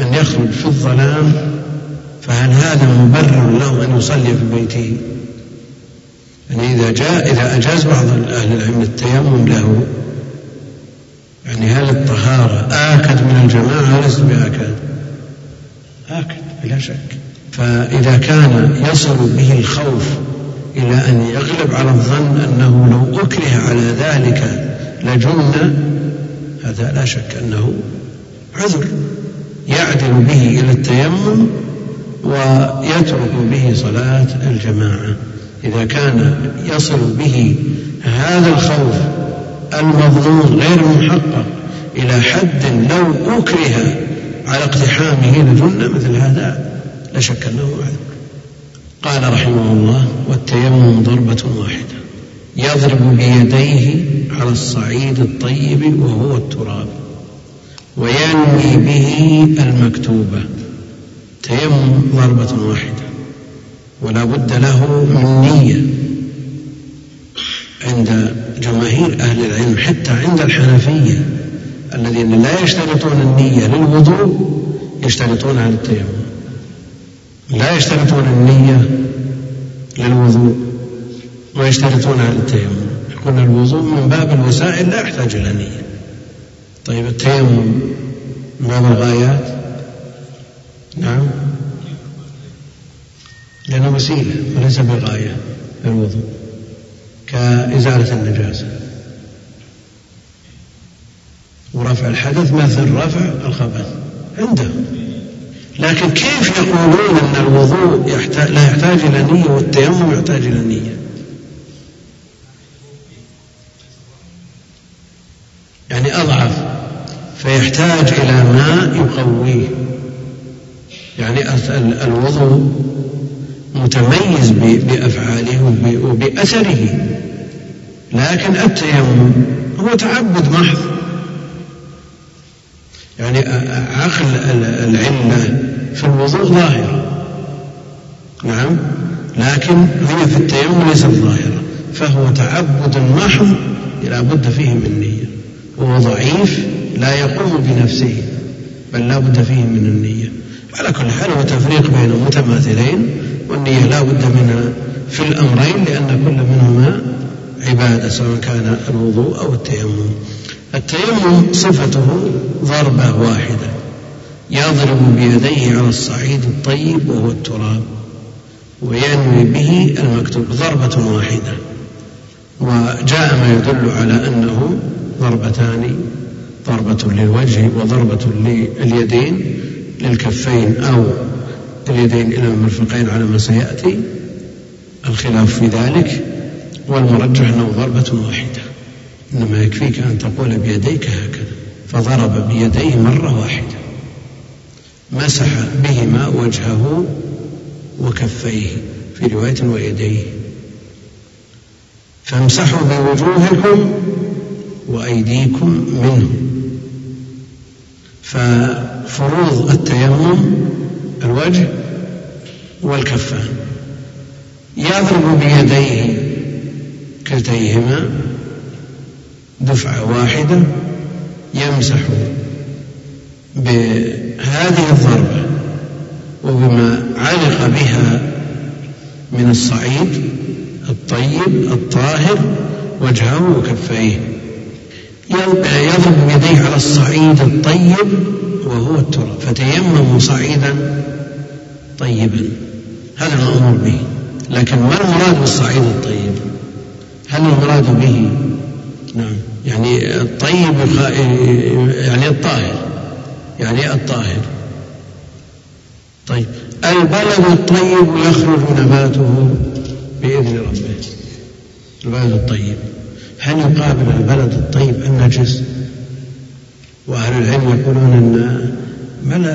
Speaker 1: أن يخرج في الظلام فهل هذا مبرر له أن يصلي في بيته يعني إذا جاء إذا أجاز بعض أهل العلم التيمم له يعني هل الطهارة آكد من الجماعة ليست بآكد؟ آكد بلا شك. فإذا كان يصل به الخوف إلى أن يغلب على الظن أنه لو أكره على ذلك لجن هذا لا شك أنه عذر. يعدل به إلى التيمم ويترك به صلاة الجماعة. إذا كان يصل به هذا الخوف المظنون غير المحقق إلى حد لو أكره على اقتحامه لجنة مثل هذا لا شك أنه معذور قال رحمه الله والتيمم ضربة واحدة. يضرب بيديه على الصعيد الطيب وهو التراب. وينوي به المكتوبة تيمم ضربة واحدة. ولا بد له من نية. عند جماهير أهل العلم حتى عند الحنفية الذين لا يشترطون النية للوضوء يشترطونها للتيمم لا يشترطون النية للوضوء ويشترطونها للتيمم يقول الوضوء من باب الوسائل لا يحتاج إلى نية. طيب التيمم من الغايات؟ نعم. لأنه وسيلة وليس بغاية الوضوء كإزالة النجاسة. ورفع الحدث مثل رفع الخبث. عنده. لكن كيف يقولون أن الوضوء لا يحتاج إلى نية والتيمم يحتاج إلى نية؟ يعني أضعف فيحتاج إلى ماء يقويه. يعني الوضوء متميز بأفعاله وبأثره. لكن التيمم هو تعبد محض. يعني عقل العلة في الوضوء ظاهرة نعم. لكن هي في التيمم ليست ظاهرة. فهو تعبد محض لا بد فيه من نية. وهو ضعيف لا يقوم بنفسه بل لا بد فيه من النية. على كل حال هو تفريق بين متماثلين والنية لا بد منها في الأمرين لأن كل منهما عبادة سواء كان الوضوء أو التيمم. التيمم صفته ضربة واحدة يضرب بيديه على الصعيد الطيب وهو التراب وينوي به المكتوب ضربة واحدة. وجاء ما يدل على أنه ضربتان ضربة للوجه وضربة لليدين للكفين أو اليدين إلى المرفقين على ما سيأتي. الخلاف في ذلك والمرجح أنه ضربة واحدة. إنما يكفيك أن تقول بيديك هكذا. فضرب بيديه مرة واحدة. مسح بهما وجهه وكفيه في رواية ويديه. فامسحوا بوجوهكم وأيديكم منه. ففروض التيمم الوجه والكفان يضرب بيديه كلتيهما دفعة واحدة يمسح بهذه الضربة وبما علق بها من الصعيد الطيب الطاهر وجهه وكفيه. يضرب بيديه على الصعيد الطيب وهو التراب. فتيمموا صعيدا طيبا. هذا المأمور به. لكن ما المراد بالصعيد الطيب؟ هل المراد به؟ نعم. يعني الطيب يعني الطاهر. يعني الطاهر. طيب. البلد الطيب يخرج نباته بإذن ربه. البلد الطيب. هل يقابل البلد الطيب النجس وأهل العلم يقولون أن بل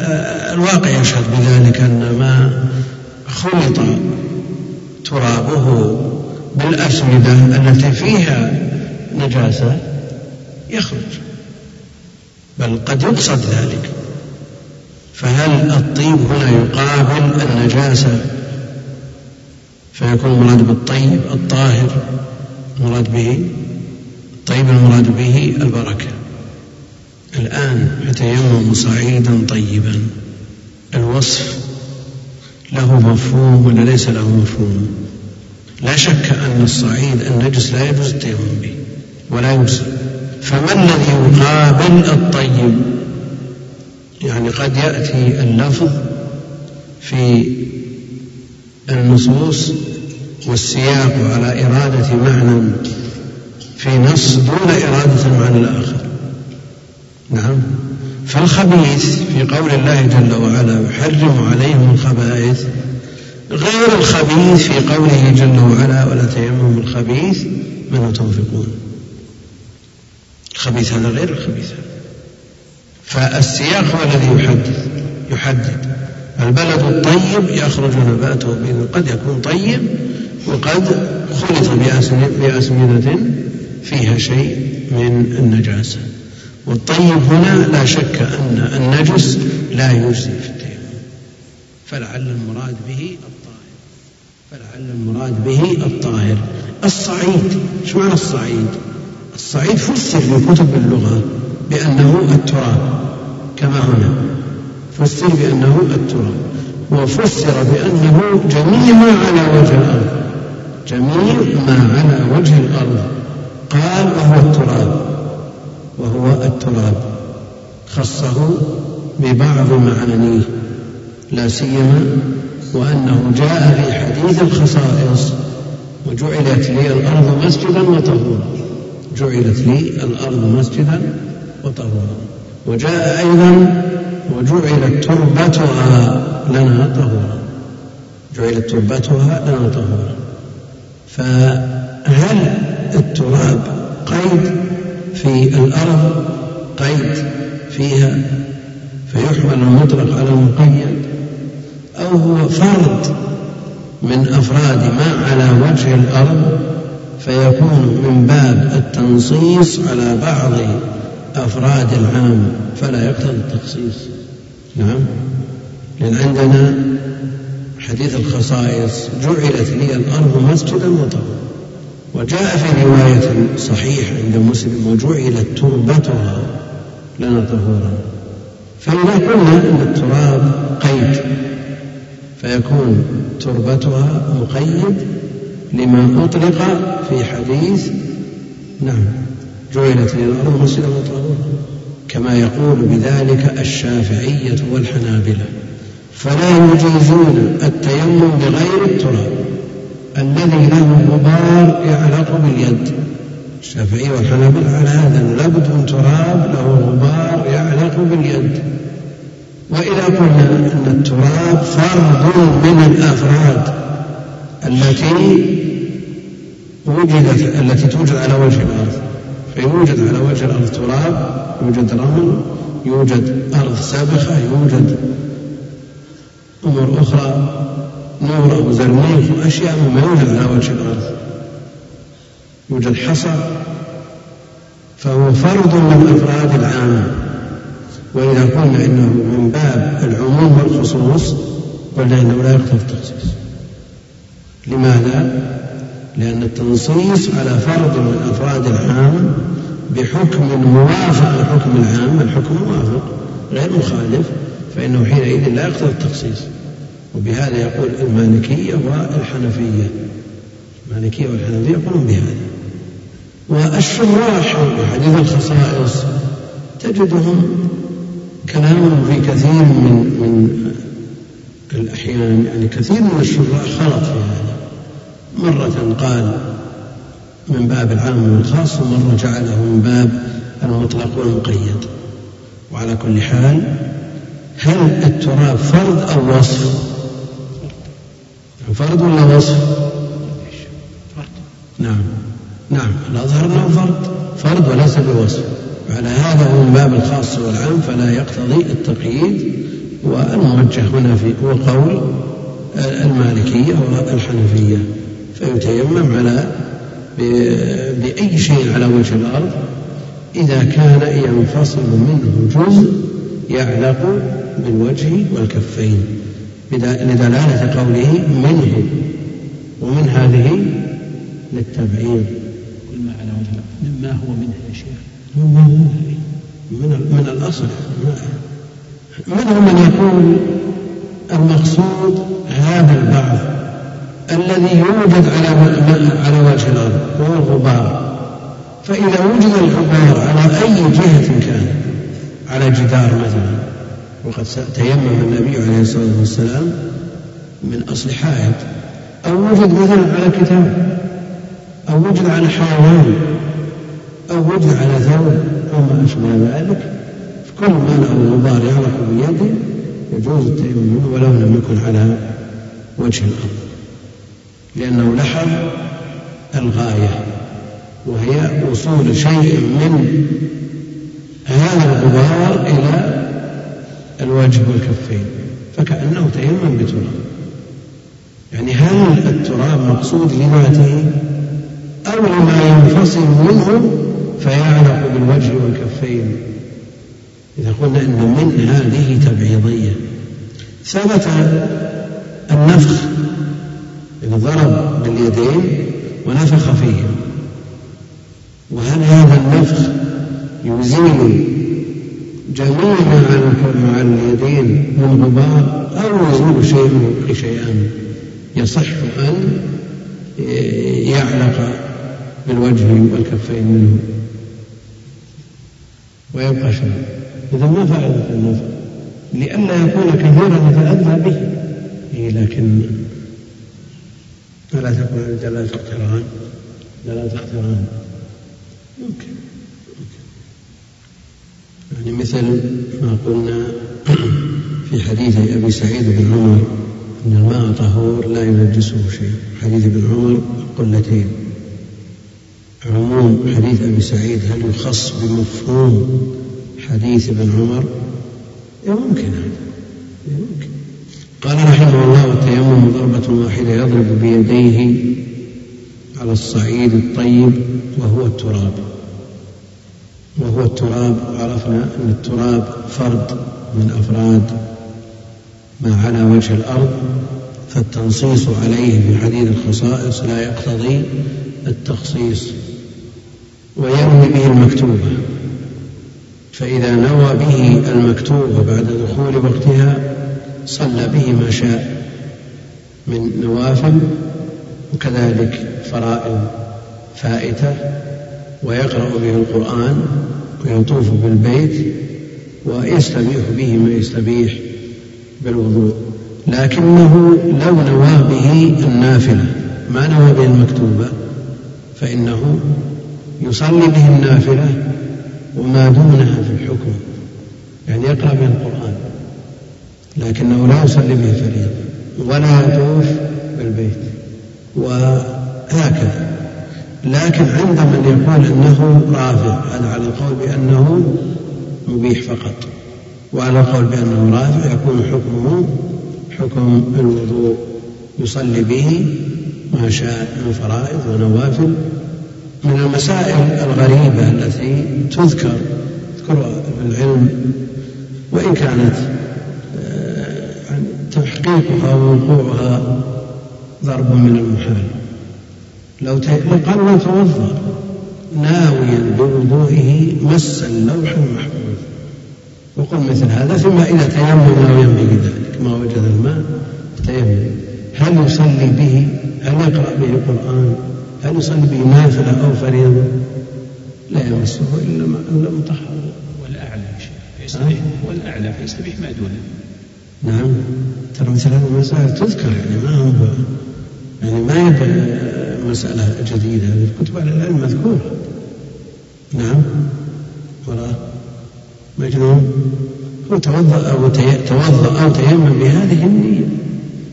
Speaker 1: الواقع يشهد بذلك أن ما خلط ترابه بالأسمدة التي فيها نجاسة يخرج بل قد يقصد ذلك. فهل الطيب هنا يقابل النجاسة؟ فيكون المراد بالطيب الطاهر المراد به الطيب المراد به البركة. الآن يتيمم صعيدا طيبا. الوصف له مفهوم ولا ليس له مفهوم؟ لا شك أن الصعيد النجس لا يجوز التيمم به ولا يجزي فما الذي يقابل الطيب؟ يعني قد يأتي اللفظ في النصوص والسياق على إرادة معنى في نص دون إرادة المعنى الآخر. نعم. فالخبيث في قول الله جل وعلا يحرم عليهم الخبائث غير الخبيث في قوله جل وعلا ولا تيمموا الخبيث منه تنفقون. الخبيث هذا غير الخبيث. فالسياق هو الذي يحدد يحدد. البلد الطيب يخرج نباته بإذن قد يكون طيب وقد خلط بأسمدة فيها شيء من النجاسة. والطيب هنا لا شك أن النجس لا يجزي في التيمم فلعل المراد به الطاهر. فلعل المراد به الطاهر. الصعيد إيش معنى الصعيد؟ الصعيد فسر في كتب اللغة بأنه التراب كما هنا. فسر بأنه التراب. وفسر بأنه جميع ما على وجه الأرض. جميع ما على وجه الأرض. قال وهو التراب وهو التراب. خصه ببعض معانيه لا سيما وأنه جاء في حديث الخصائص وجعلت لي الأرض مسجدا وطهورا. جعلت لي الأرض مسجدا وطهورا. وجاء أيضا وجعلت تربتها لنا طهورا. جعلت تربتها لنا طهورا. فهل التراب قيد في الأرض قيد فيها فيحمل المطلق على المقيد. أو هو فرد من أفراد ما على وجه الأرض فيكون من باب التنصيص على بعض أفراد العام. فلا يقتضي التخصيص. نعم. لأن عندنا حديث الخصائص جعلت لي الأرض مسجدا وطهورا. وجاء في رواية صحيحة عند مسلم وجعلت تربتها لنا طهورا. فإذا قلنا أن التراب قيد فيكون تربتها مقيد لما أطلق في حديث نعم جعلت لي الأرض مسجدا وطهورا. كما يقول بذلك الشافعية والحنابلة فلا يجيزون التيمم بغير التراب. الذي له غبار يعلق باليد. الشافعية والحنابلة على هذا لابد من تراب له غبار يعلق باليد. وإذا قلنا أن التراب فرد من الأفراد التي وجدت التي توجد على وجه الأرض. فيوجد على وجه الأرض تراب يوجد رمل يوجد أرض سابخة يوجد أمور أخرى. نور أو زرنيخ وأشياء مما يوجد على وجه الأرض. يوجد حصى. فهو فرد من أفراد العامة وإذا قلنا إنه من باب العموم والخصوص قلنا إنه لا يقتضي التخصيص لماذا؟ لأن التنصيص على فرد من أفراد العام بحكم موافق لحكم العام الحكم موافق غير مخالف فإنه حينئذ لا يقتضي التخصيص وبهذا يقول المالكية والحنفية. المالكية والحنفية يقولون بهذا. والشراح حديث الخصائص. تجدهم كلامهم في كثير من من الأحيان. يعني كثير من الشراح خلط في هذا. مرة قال من باب العام والخاص ومرة جعله من باب المطلق والمقيد. وعلى كل حال هل التراب فرد أو وصف؟ فرد ولا وصف؟ نعم. نعم. الأظهر أنه فرد فرد وليس بوصف. وعلى هذا هو من باب الخاص والعام فلا يقتضي التقييد. والموجه هنا في هو قول المالكية والحنفية فيتيمم على بأي شيء على وجه الأرض. إذا كان ينفصل منه جزء يعلق بالوجه والكفين. لدلالة قوله منه ومن هذه للتبعيض.
Speaker 2: كل ما على وجه مما هو منه يا شيخ.
Speaker 1: هو من من الأصل. منهم من يقول المقصود هذا البعض الذي يوجد على على وجه الأرض وهو الغبار. فإذا وجد الغبار على أي جهة كان؟ على جدار مثلا. وقد تيمم النبي عليه الصلاة والسلام من أصل حائط. أو وجد مثلا على كتاب. أو وجد على حيوان. أو وجد على ثوب. أو ما أشبه ذلك. فكل ما له غبار يعلق بيده يجوز التيمم ولو لم يكن على وجه الأرض. لأنه لحظ الغاية. وهي وصول شيء من هذا الغبار إلى الوجه والكفين. فكأنه تيمم بتراب. يعني هل التراب مقصود لذاته أو لما ينفصل منه فيعلق بالوجه والكفين؟ إذا قلنا أن من هذه تبعيضية ثبت النفخ إذا ضرب باليدين ونفخ فيهم وهل هذا النفخ يزيل جميع مع اليدين من غبار أو يزول شيء شيئا يصح أن يعلق بالوجه والكفين منه. ويبقى شيء. إذا ما فائدة النفخ لئلا يكون كثيرا يتأذى به. إيه لكن ألا تكون دلالة اقتران. دلالة اقتران. يمكن. يعني مثل ما قلنا في حديث أبي سعيد بن عمر أن الماء طهور لا ينجسه شيء. حديث ابن عمر قلتين عموم حديث أبي سعيد هل يخص بمفهوم حديث ابن عمر؟ يمكن هذا. قال رحمه الله التيمم ضربة واحدة يضرب بيديه على الصعيد الطيب وهو التراب. وهو التراب عرفنا أن التراب فرد من أفراد ما على وجه الأرض فالتنصيص عليه في حديث الخصائص لا يقتضي التخصيص. ويروي به المكتوبة فإذا نوى به المكتوبة بعد دخول وقتها صلى به ما شاء من نوافل وكذلك فرائض فائتة ويقرأ به القرآن ويطوف بالبيت ويستبيح به ما يستبيح بالوضوء. لكنه لو نوى به النافلة ما نوى به المكتوبة فإنه يصلي به النافلة وما دونها في الحكم يعني يقرأ به القرآن لكنه لا يصلي به فريضة ولا يطوف بالبيت وهكذا. لكن عند من يقول انه رافع هذا على القول بأنه مبيح فقط. وعلى القول بأنه رافع يكون حكمه حكم الوضوء يصلي به ما شاء من فرائض ونوافل. من المسائل الغريبة التي تذكر تذكرها في العلم وإن كانت آه، تحقيقها ووقوعها ضرب من المحال. لو قال من توضأ ناويا بوضوئه مس اللوح المحفوظ. وقل مثل هذا ثم إذا تيمم ناويا به ذلك. ما وجد الماء تيمم. هل يصلي به؟ هل يقرأ به القرآن؟ هل يصلي به نافلة أو فريضة؟ لا يمسه إلا إلا مطهر
Speaker 2: والأعلى فيستبيح والأعلى فيستبيح ما دونه.
Speaker 1: نعم. ترى مثل هذه المسائل تذكر يعني ما هو؟ يعني ما يبقى مسألة جديدة في كتب أهل العلم مذكورة. نعم. ولا مجنون. هو توضأ أو توضأ أو تيمم بهذه النية.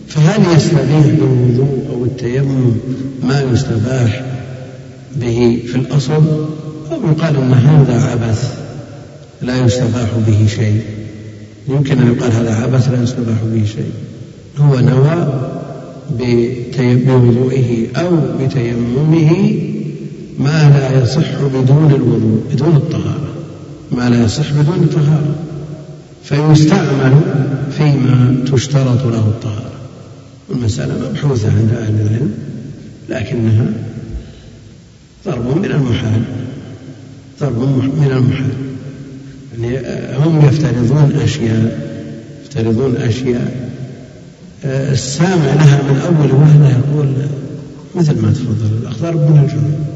Speaker 1: فهل يستبيح بالوضوء أو التيمم ما يستباح به في الأصل؟ أو يقال أن هذا عبث لا يستباح به شيء؟ يمكن أن يقال هذا عبث لا يستباح به شيء. هو نوى بوضوئه أو بتيممه ما لا يصح بدون الوضوء بدون الطهارة. ما لا يصح بدون الطهارة. فيستعمل فيما تشترط له الطهارة. المسألة مبحوثة عند أهل العلم لكنها ضرب من المحال. ضرب من المحال. يعني هم يفترضون أشياء يفترضون أشياء السامع لها من أول وهلة يقول مثل ما تفضل الأخ ضرب من الجنوب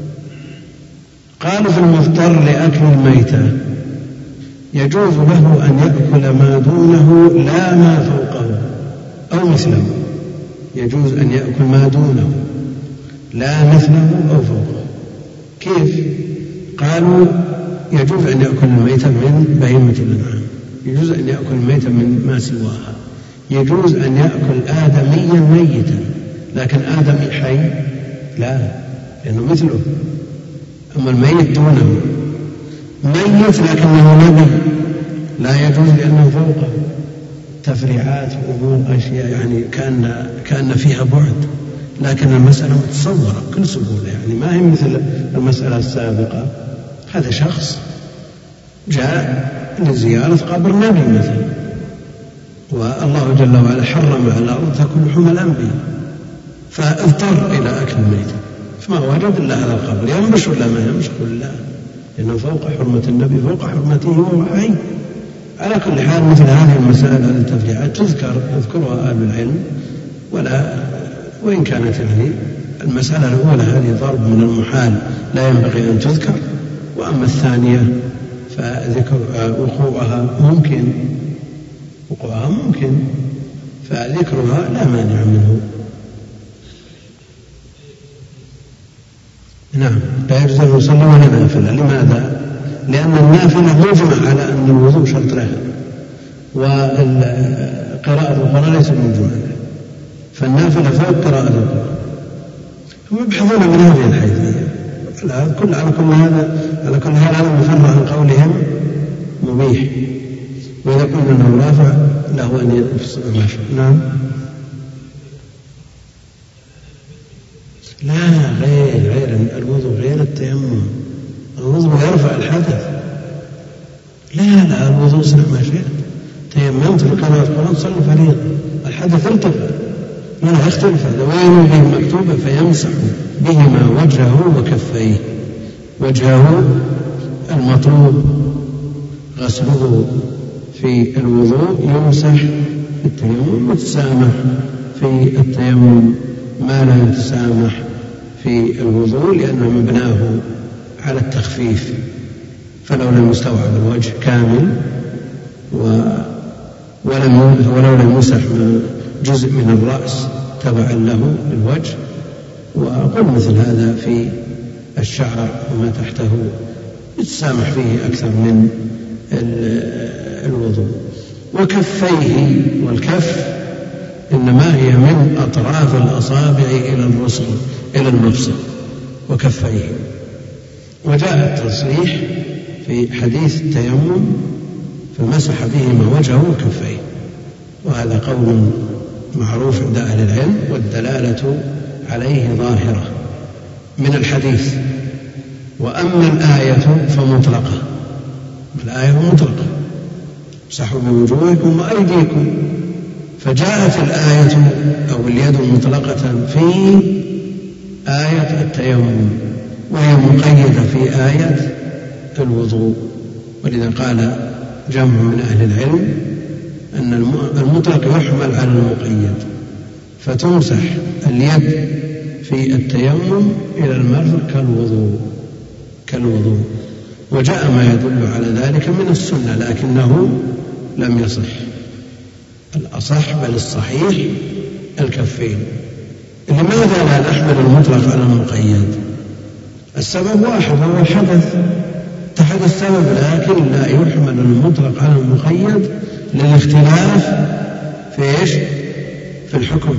Speaker 1: قالوا في المضطر لأكل الميتة. يجوز له أن يأكل ما دونه لا ما فوقه أو مثله. يجوز أن يأكل ما دونه لا مثله أو فوقه. كيف؟ قالوا يجوز أن يأكل الميتة من بهيمة الأنعام. يجوز أن يأكل الميتة من ما سواها. يجوز أن يأكل آدميا ميتا. لكن آدمي حي لا لأنه مثله. أما الميت دونه. ميت لكنه نبي. لا يجوز لأنه فوقه. تفريعات وأمور أشياء يعني كأن كأن فيها بعد. لكن المسألة متصورة بكل سهولة. يعني ما هي مثل المسألة السابقة. هذا شخص جاء لزيارة قبر نبي مثلا. والله جل وعلا حرم على الأرض تكون لحوم الأنبياء. فاضطر إلى أكل الميت. فما وجد إلا هذا القبر. ينبش ولا ما ينبش قل لا. لأنه فوق حرمة النبي فوق حرمته وهو حي على كل حال مثل هذه المسائل هذه التفريعات تذكر يذكرها أهل العلم. ولا وإن كانت يعني المسألة الأولى هذه ضرب من المحال لا ينبغي أن تذكر. وأما الثانية فذكر وقوعها ممكن. وقوعها ممكن فذكرها لا مانع منه. نعم لا يجوز أن يصلي ولا نافلة. لماذا؟ لأن النافلة مجمع على أن الوضوء شرط لها وقراءة القرآن ليس مجمع فالنافلة فوق قراءة القرآن هم يبحثون من هذه الحيثية. كل على كل هذا على كل هذا هذا مفرع عن قولهم مبيح. وإذا قلنا أنه رافع له أن يفصل نعم. لا غير غير الوضوء غير التيمم. الوضوء يرفع الحدث. لا لا الوضوء صح ما شئت. تيممت لقراءة القرآن صلي فريضة الحدث ارتفع لا يختلف؟ هذا وين به مكتوبة فيمسح بهما وجهه وكفيه. وجهه المطلوب غسله في الوضوء يمسح التيمم وتسامح في التيمم ما لا يتسامح في الوضوء لأنه مبناه على التخفيف فلو لم يستوعب الوجه كامل و ولم ولو لم يمسح جزء من الرأس تبعا له للوجه. وأقول مثل هذا في الشعر وما تحته يتسامح فيه أكثر من الوضوء. وكفيه والكف إنما هي من أطراف الأصابع إلى الرسل إلى المفصل وكفيه. وجاء التصريح في حديث التيمم فمسح بهما وجهه وكفيه. وهذا قول معروف عند أهل العلم والدلالة عليه ظاهرة من الحديث. وأما الآية فمطلقة. الآية مطلقة. امسحوا بوجوهكم وأيديكم. فجاءت الآية أو اليد مطلقة في آية التيمم وهي مقيدة في آية الوضوء. ولذا قال جمع من أهل العلم أن المطلق يحمل على المقيد. فتمسح اليد في التيمم إلى المرفق كالوضوء كالوضوء. وجاء ما يدل على ذلك من السنة لكنه لم يصح. الأصح بل الصحيح الكفين. لماذا لا نحمل المطلق على المقيد السبب واحد هو الحدث. اتحد السبب لكن لا يحمل المطلق على المقيد للاختلاف في إيش؟ في الحكم.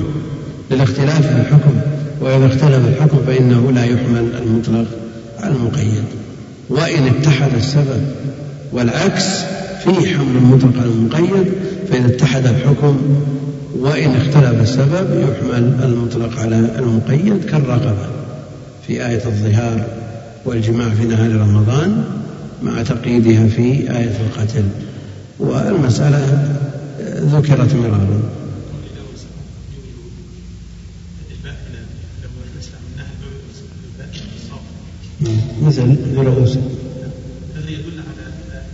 Speaker 1: للاختلاف في الحكم. وإذا اختلف الحكم فإنه لا يحمل المطلق على المقيد وإن اتحد السبب والعكس في حمل المطلق على المقيد فإذا اتحد الحكم وإن اختلف السبب يحمل المطلق على المقيد كالرقبة. في آية الظهار والجماع في نهار رمضان مع تقييدها في آية القتل. والمسألة ذكرت مرارا. مثل برؤوس
Speaker 3: هذا يدل على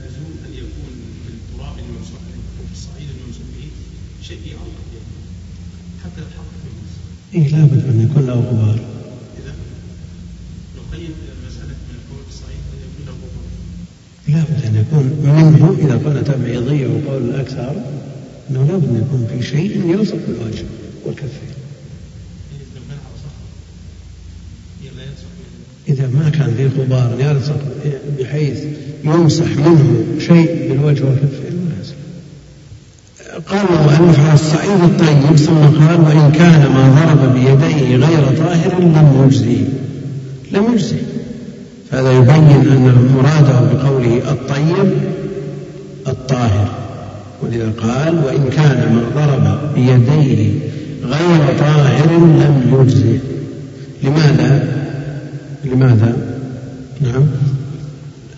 Speaker 3: لزوم ان يكون في التراب الممسوح به في الصعيد الممسوح به شيء يعلق به حتى يتحقق في المس.
Speaker 1: إيه لابد أن يكون له غبار
Speaker 3: إذا نقيد مساله من في الصعيد ان يكون له غبار.
Speaker 1: لابد أن يكون منه إذا قلنا تبعيضية وقول الأكثر أنه لابد أن يكون في شيء يلصق بالوجه والكفين
Speaker 3: لو كان على صخر هي لا يلصق به
Speaker 1: إذا ما كان فيه غبار يلصق بحيث يمسح منه شيء بالوجه والكفين ما يصلح. قال المؤلف على الصعيد الطيب؟ ثم قال وإن كان ما ضرب بيديه غير طاهر لم يجزي. لم يجزي. فهذا يبين أن مراده بقوله الطيب الطاهر. ولذا قال وإن كان ما ضرب بيديه
Speaker 4: غير طاهر لم يجزئ لماذا؟ لماذا؟ نعم.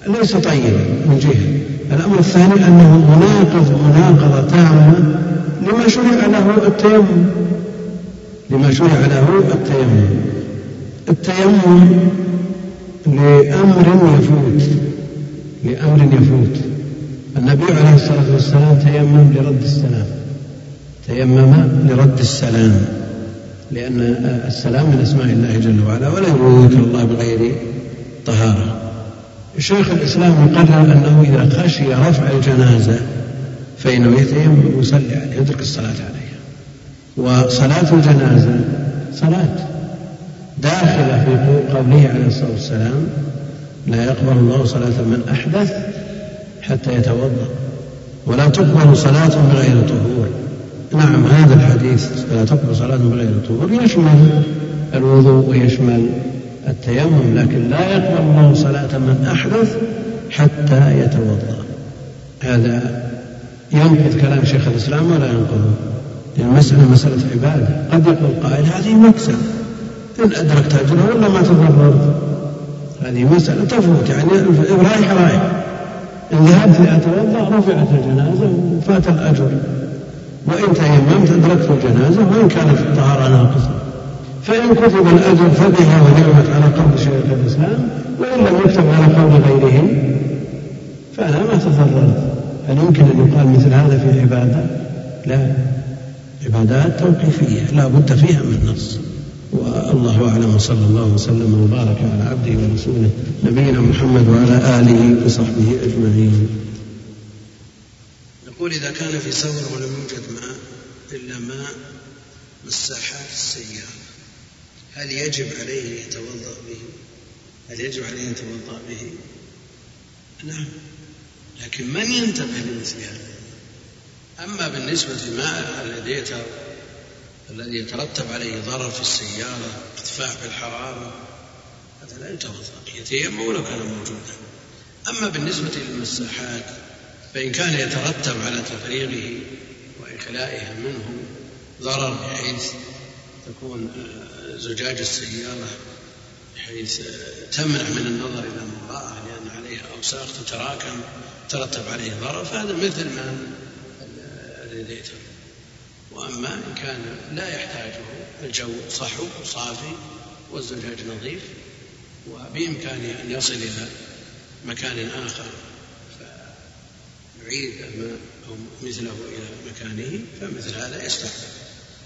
Speaker 4: ليس طيبا من جهة. الأمر الثاني أنه مناقض مناقضة تامة لما شرع له التيمم. لما شرع له التيمم. التيمم لأمر يفوت. لأمر يفوت. النبي عليه الصلاة والسلام تيمم لرد السلام. تيمم لرد السلام. لأن السلام من أسماء الله جل وعلا ولا يذكر الله بغير طهارة. شيخ الإسلام يقرر أنه إذا خشي رفع الجنازة فإنه يتيمم ويصلي عليه يترك الصلاة عليها وصلاة الجنازة صلاة داخلة في قوله عليه الصلاة والسلام لا يقبل الله صلاة من أحدث حتى يتوضأ ولا تقبل صلاة بغير طهور. نعم هذا الحديث لا تقبل صلاة بغير طهور يشمل الوضوء ويشمل التيمم لكن لا يقبل الله صلاة من أحدث حتى يتوضأ. هذا ينقض كلام شيخ الإسلام ولا ينقضه؟ لأن المسألة مسألة عبادة. قد يقول قائل هذه مكسب. إن أدركت أجره ولا ما تضررت؟ هذه مسألة تفوت يعني رايح رايح. إن ذهبت أتوضأ رفعت الجنازة وفات الأجر. وإن تيممت أدركت الجنازة وإن كانت الطهارة ناقصة. فإن كتب الأجر فبها ونعمت على قول شيخ الإسلام وإن لم يكتب على قول غيرهم فأنا ما تضررت. هل يمكن أن يقال مثل هذا في عبادة؟ لا. عبادات توقيفية لا بد فيها من نص. والله أعلم وصلى الله وسلم وبارك على عبده ورسوله نبينا محمد وعلى آله وصحبه أجمعين.
Speaker 1: يقول إذا كان في سفر ولم يوجد ماء إلا ماء مساحات السيارة هل يجب عليه يتوضأ به؟ هل يجب عليه أن يتوضأ به؟ نعم لكن من ينتبه لمثل هذا؟ أما بالنسبة للماء الذي الذي يترتب عليه ضرر في السيارة ارتفاع بالحرارة هذا لا يتوضأ يتيمم ولو كان موجودا أما بالنسبة للمساحات فإن كان يترتب على تفريغه وإخلائها منه ضرر بحيث تكون آه، زجاج السيارة بحيث آه، تمنع من النظر إلى المرأة لأن عليها أوساخ تتراكم ترتب عليه ضرر فهذا مثل ما الريديتر وأما إن كان لا يحتاجه الجو صحو صافي والزجاج نظيف وبإمكانه أن يصل إلى مكان آخر فيعيد الماء أو مثله إلى مكانه فمثل هذا يستحب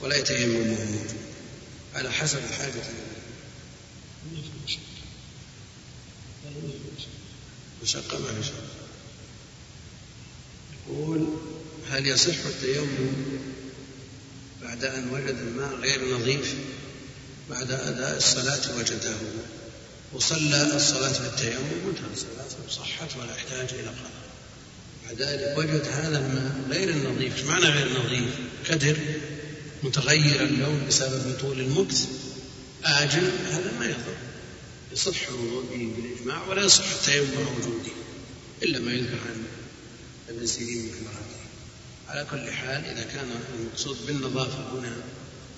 Speaker 1: ولا يتيمم وهو موجود على حسب الحاجة مشقة ما مشقة يقول هل يصح التيمم بعد أن وجد الماء غير نظيف بعد أداء الصلاة وجده وصلى الصلاة بالتيمم وانتهى الصلاة وصحت ولا يحتاج إلى قضاء. ذلك. وجد هذا الماء غير النظيف. معنى غير نظيف كدر متغير اللون بسبب طول المكث آجل هذا ما يضر. يصح الوضوء به بالإجماع ولا يصح التيمم وجوده إلا ما يذكر عن سيرين من على كل حال إذا كان المقصود بالنظافة هنا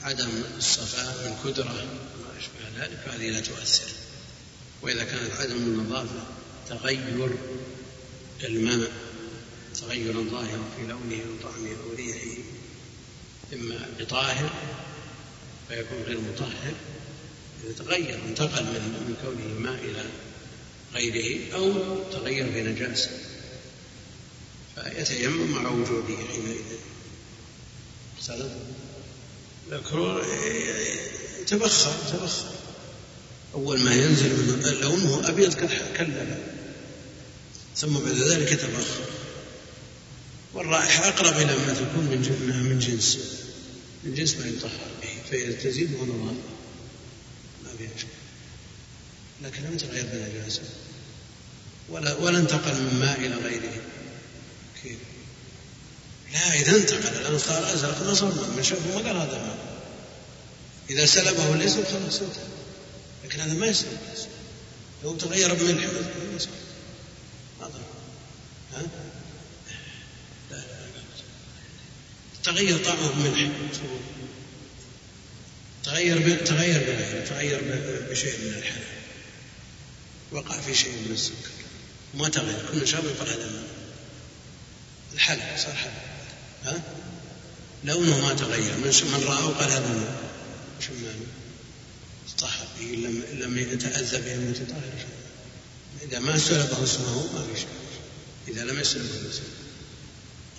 Speaker 1: عدم الصفاء من كدرة وما أشبه ذلك فهذه لا تؤثر. وإذا كانت عدم النظافة تغير الماء تغيرا ظاهرا في لونه وطعمه وريحه إما بطاهر فيكون غير مطهر إذا تغير انتقل من من كونه ماء إلى غيره أو تغير بنجاسة فيتيمم مع وجوده حينئذ. سلام. الكرور يتبخر يتبخر أول ما ينزل من لونه أبيض كاللبن ثم بعد ذلك يتبخر والرائحة أقرب إلى ما تكون من من جنس. من جنس ما يطهر به فإذا تزيد نظافة ما فيها لكن لم تغير بنجاسة ولا ولا انتقل من ماء إلى غيره. كيف؟ لا إذا انتقل. الآن صار أزرق نصر من شافه ما قال هذا ماء. إذا سلبه الاسم خلاص انتهى. لكن هذا ما يسلب لو تغير بملح ما يسلب هذا ها؟ لا لا لا تغير طعمه بملح تغير تغير بغيره تغير بشيء من الحلال. وقع في شيء من السكر. ما تغير. كل شرب يقال هذا الماء الحلال صار حلال. ها؟ لونه ما تغير. من من رآه قال هذا ماء شو طهر به لم لم يتأذى به المتطهر إذا ما سلبه اسمه ما في شيء. إذا لم يسلبه اسمه.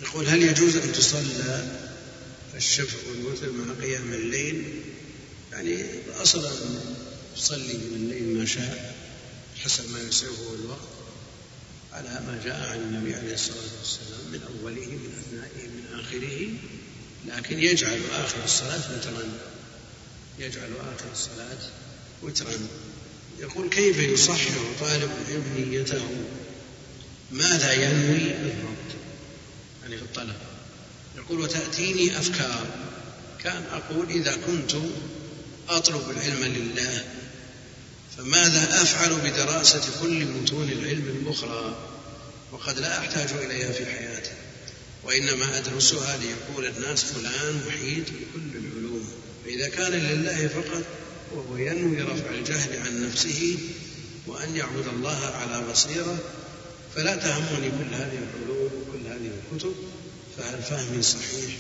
Speaker 1: يقول هل يجوز أن تصلى الشفع والوتر مع قيام الليل؟ يعني أصلا يصلي من الليل ما شاء حسب ما يسعه الوقت على ما جاء عن النبي عليه الصلاة والسلام من أوله من أثنائه من آخره. لكن يجعل آخر الصلاة وترا يجعل آخر الصلاة وترا. يقول كيف يصحح طالب العلم نيته ماذا ينوي بالضبط. يعني في الطلب. يقول وتأتيني أفكار. كان أقول إذا كنت أطلب العلم لله فماذا أفعل بدراسة كل متون العلم الأخرى؟ وقد لا أحتاج إليها في حياتي. وإنما أدرسها ليقول الناس فلان محيط بكل العلوم. فإذا كان لله فقط وهو ينوي رفع الجهل عن نفسه وأن يعبد الله على بصيرة فلا تهمني كل هذه العلوم. هذه الكتب فهل فهمي صحيح؟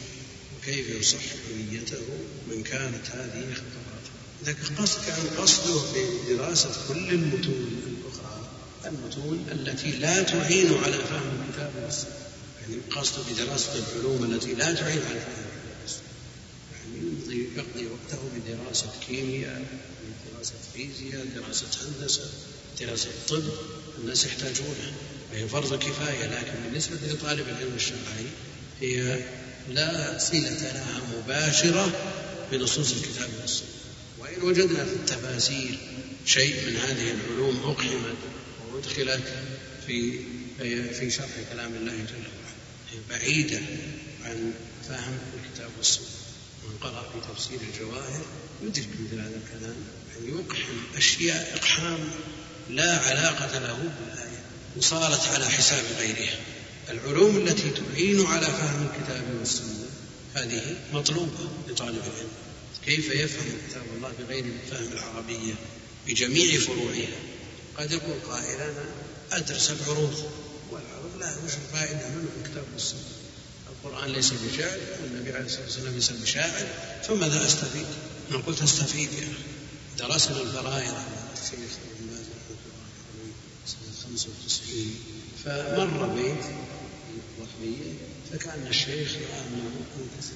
Speaker 1: وكيف يصحح نيته من كانت هذه خطرات إذا قصد كان قصده بدراسة كل المتون الأخرى المتون التي لا تعين على فهم الكتاب والسنة. يعني قصده بدراسة العلوم التي لا تعين على فهم يعني يقضي وقته بدراسة كيمياء دراسة فيزياء دراسة هندسة دراسة طب الناس يحتاجونها. وهي فرض كفاية لكن بالنسبة لطالب العلم الشرعي هي لا صلة لها مباشرة بنصوص الكتاب والسنة. وإن وجدنا في التفاسير شيء من هذه العلوم أقحمت وأدخلت في في شرح كلام الله جل وعلا هي بعيدة عن فهم الكتاب والسنة. من قرأ في تفسير الجواهر يدرك مثل هذا الكلام يعني يقحم أشياء إقحام لا علاقة له بالآية. وصارت على حساب غيرها. العلوم التي تعين على فهم الكتاب والسنة هذه مطلوبة لطالب العلم. كيف يفهم كتاب الله بغير فهم العربية بجميع فروعها؟ قد يقول قائل أنا أدرس العروض. والعروض لا وش الفائدة منه الكتاب والسنة؟ القرآن ليس بشاعر والنبي عليه الصلاة والسلام ليس بشاعر فماذا أستفيد؟ أنا قلت أستفيد يا أخي. درسنا الفرائض الشيخ ابن باز رحمه الله عليه سنة 95 فمر بيت الوهمية فكان الشيخ رأى أنه منكسر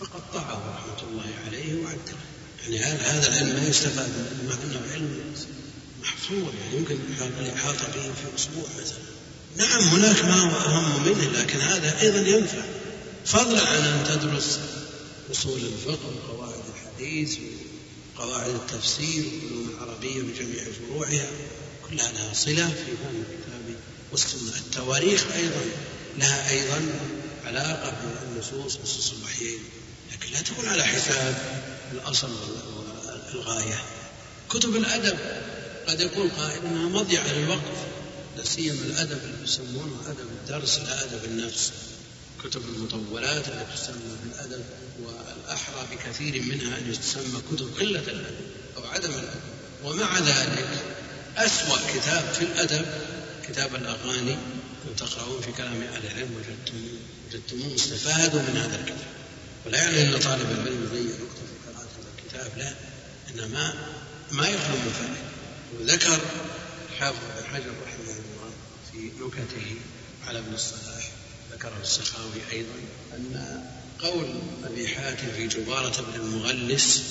Speaker 1: فقطعه رحمة الله عليه وعدله يعني هذا العلم ما يستفاد منه مع أنه علم محفوظ يعني يمكن الإحاطة به في أسبوع مثلا. نعم هناك ما هو أهم منه لكن هذا أيضا ينفع. فضلا عن أن تدرس أصول الفقه وقواعد الحديث وقواعد التفسير والعلوم العربية بجميع فروعها. لها صلة في فهم الكتاب. والسنة التواريخ أيضا لها أيضا علاقة بالنصوص نصوص الوحيين. لكن لا تكون على حساب الأصل والغاية. كتب الأدب قد يقول قائل أنها مضيعة للوقت لا سيما الأدب اللي يسمونه أدب الدرس لا أدب النفس. كتب المطولات التي تسمى بالأدب والأحرى بكثير منها أن تسمى كتب قلة الأدب أو عدم الأدب. ومع ذلك أسوأ كتاب في الأدب كتاب الأغاني لو تقرؤون في كلام أهل العلم وجدتم وجدتموه استفادوا من هذا الكتاب. ولا يعني أن طالب العلم يضيع وقته في قراءة هذا الكتاب لا إنما ما يخلو من فائدة وذكر الحافظ بن حجر رحمه الله في نكته على ابن الصلاح ذكره السخاوي أيضا أن قول أبي حاتم في جبارة بن المغلس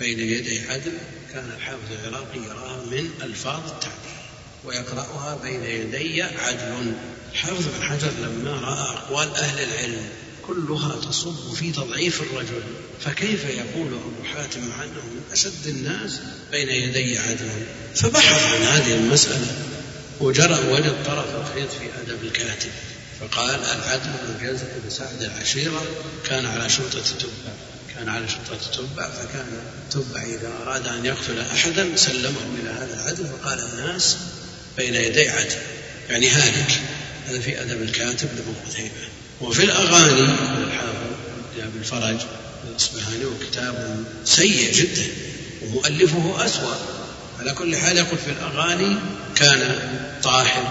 Speaker 1: بين يدي عدل كان الحافظ العراقي يراها من ألفاظ التعديل ويقرأها بين يدي عدل. حافظ بن حجر لما رأى أقوال أهل العلم كلها تصب في تضعيف الرجل فكيف يقول أبو حاتم مع أنه من أشد الناس بين يدي عدل؟ فبحث عن هذه المسألة وجرى وجد طرف الخيط في أدب الكاتب فقال العدل بن جزء بن سعد العشيرة كان على شرطة تبع كان على شرطة تبع فكان تبع إذا أراد أن يقتل أحدا سلمه إلى هذا العدل فقال الناس بين يدي عدل يعني هالك. هذا في أدب الكاتب لابن قتيبة. وفي الأغاني الحافظ ابن الفرج الأصبهاني وكتاب سيء جدا ومؤلفه أسوأ. على كل حال يقول في الأغاني كان طاحن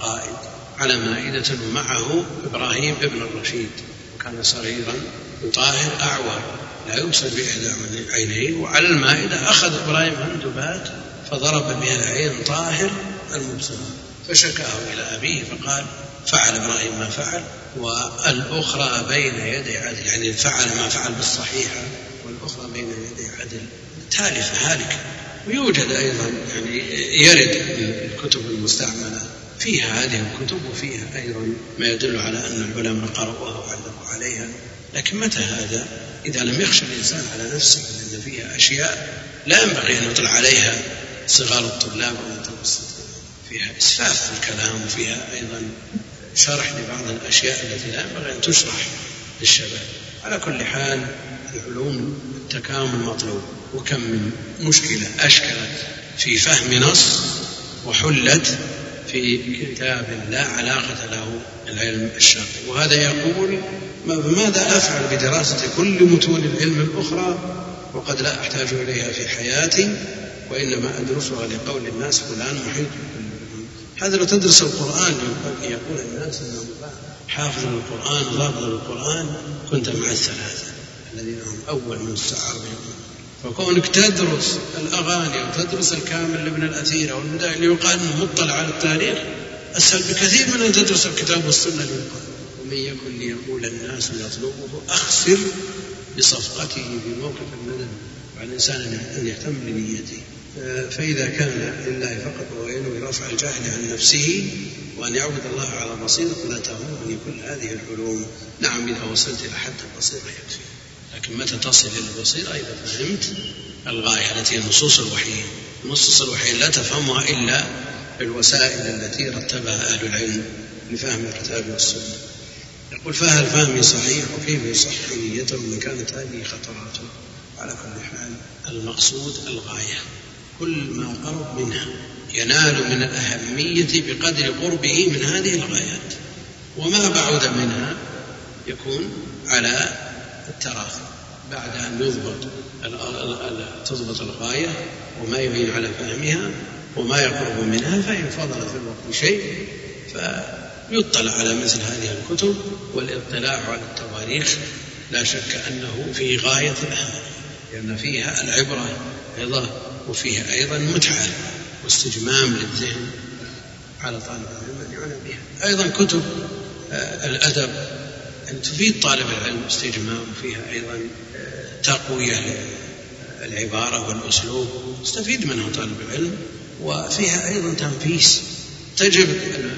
Speaker 1: قائد على مائدة ومعه إبراهيم ابن الرشيد. وكان صغيرا طاهر أعور. لا يبصر بإحدى عينيه وعلى المائدة أخذ إبراهيم هندبات فضرب بها العين طاهر المبصر. فشكاه إلى أبيه فقال فعل إبراهيم ما فعل. والأخرى بين يدي عدل. يعني فعل ما فعل بالصحيحة والأخرى بين يدي عدل. تالفة هالكة ويوجد أيضا يعني يرد الكتب المستعملة فيها هذه الكتب وفيها أيضا ما يدل على أن العلماء قرأوها وعلقوا عليها. لكن متى هذا؟ إذا لم يخشى الإنسان على نفسه لأن فيها أشياء لا ينبغي أن يطلع عليها صغار الطلاب والمتوسطين فيها إسفاف في الكلام وفيها أيضا شرح لبعض الأشياء التي لا ينبغي أن تشرح للشباب. على كل حال العلوم التكامل مطلوب. وكم من مشكلة أشكلت في فهم نص وحلت في كتاب لا علاقة له العلم الشرعي وهذا يقول ماذا أفعل بدراسة كل متون العلم الأخرى؟ وقد لا أحتاج إليها في حياتي وإنما أدرسها لقول الناس فلان محيط هذا لو تدرس القرآن يقول الناس أنه حافظ القرآن ضابط القرآن كنت مع الثلاثة الذين هم أول من استعار بهم فكونك تدرس الأغاني وتدرس الكامل لابن الأثير أو المدائن ليقال أنه مطلع على التاريخ أسهل بكثير من أن تدرس الكتاب والسنة ليقال ومن يكن ليقول الناس يطلبه أخسر بصفقته في موقف الندم وعلى الإنسان أن يهتم بنيته. فإذا كان لله فقط وهو ينوي رفع الجاهل عن نفسه وأن يعبد الله على بصيرة لا تهمني كل هذه العلوم نعم إذا وصلت إلى حد البصيرة يكفي. لكن متى تصل إلى البصيرة؟ إذا فهمت الغاية التي هي نصوص الوحيين نصوص الوحيين لا تفهمها إلا بالوسائل التي رتبها أهل العلم لفهم الكتاب والسنة. فهل فهمي صحيح وكيف يصحح نيته من كانت هذه خطراته؟ على كل حال المقصود الغاية. كل ما قرب منها ينال من الأهمية بقدر قربه من هذه الغايات. وما بعد منها يكون على التراخي. بعد أن يضبط تضبط الغاية وما يعين على فهمها وما يقرب منها فإن فضل في الوقت شيء فيطلع على مثل هذه الكتب والاطلاع على التواريخ لا شك أنه في غاية الأهمية لأن فيها العبرة عظة وفيها أيضا متعة واستجمام للذهن على طالب العلم أن يعنى بها. أيضا كتب آه، الأدب أن تفيد طالب العلم استجمام وفيها أيضا آه، تقوية العبارة والأسلوب يستفيد منها طالب العلم وفيها أيضا تنفيس تجب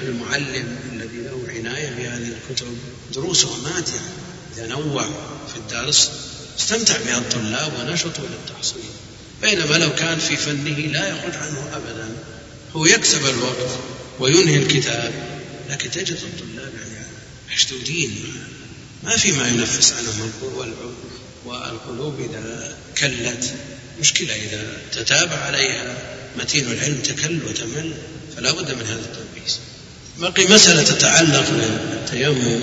Speaker 1: المعلم الذي له عناية بهذه الكتب دروسه ماتعة إذا نوع في الدرس استمتع بها الطلاب ونشطوا للتحصيل بينما لو كان في فنه لا يخرج عنه أبدا. هو يكسب الوقت وينهي الكتاب لكن تجد الطلاب يعني مشدودين ما في ما ينفس عنهم والقلوب إذا كلت. مشكلة إذا تتابع عليها متين العلم تكل وتمل فلا بد من هذا التنفيس. بقي مسألة تتعلق بالتيمم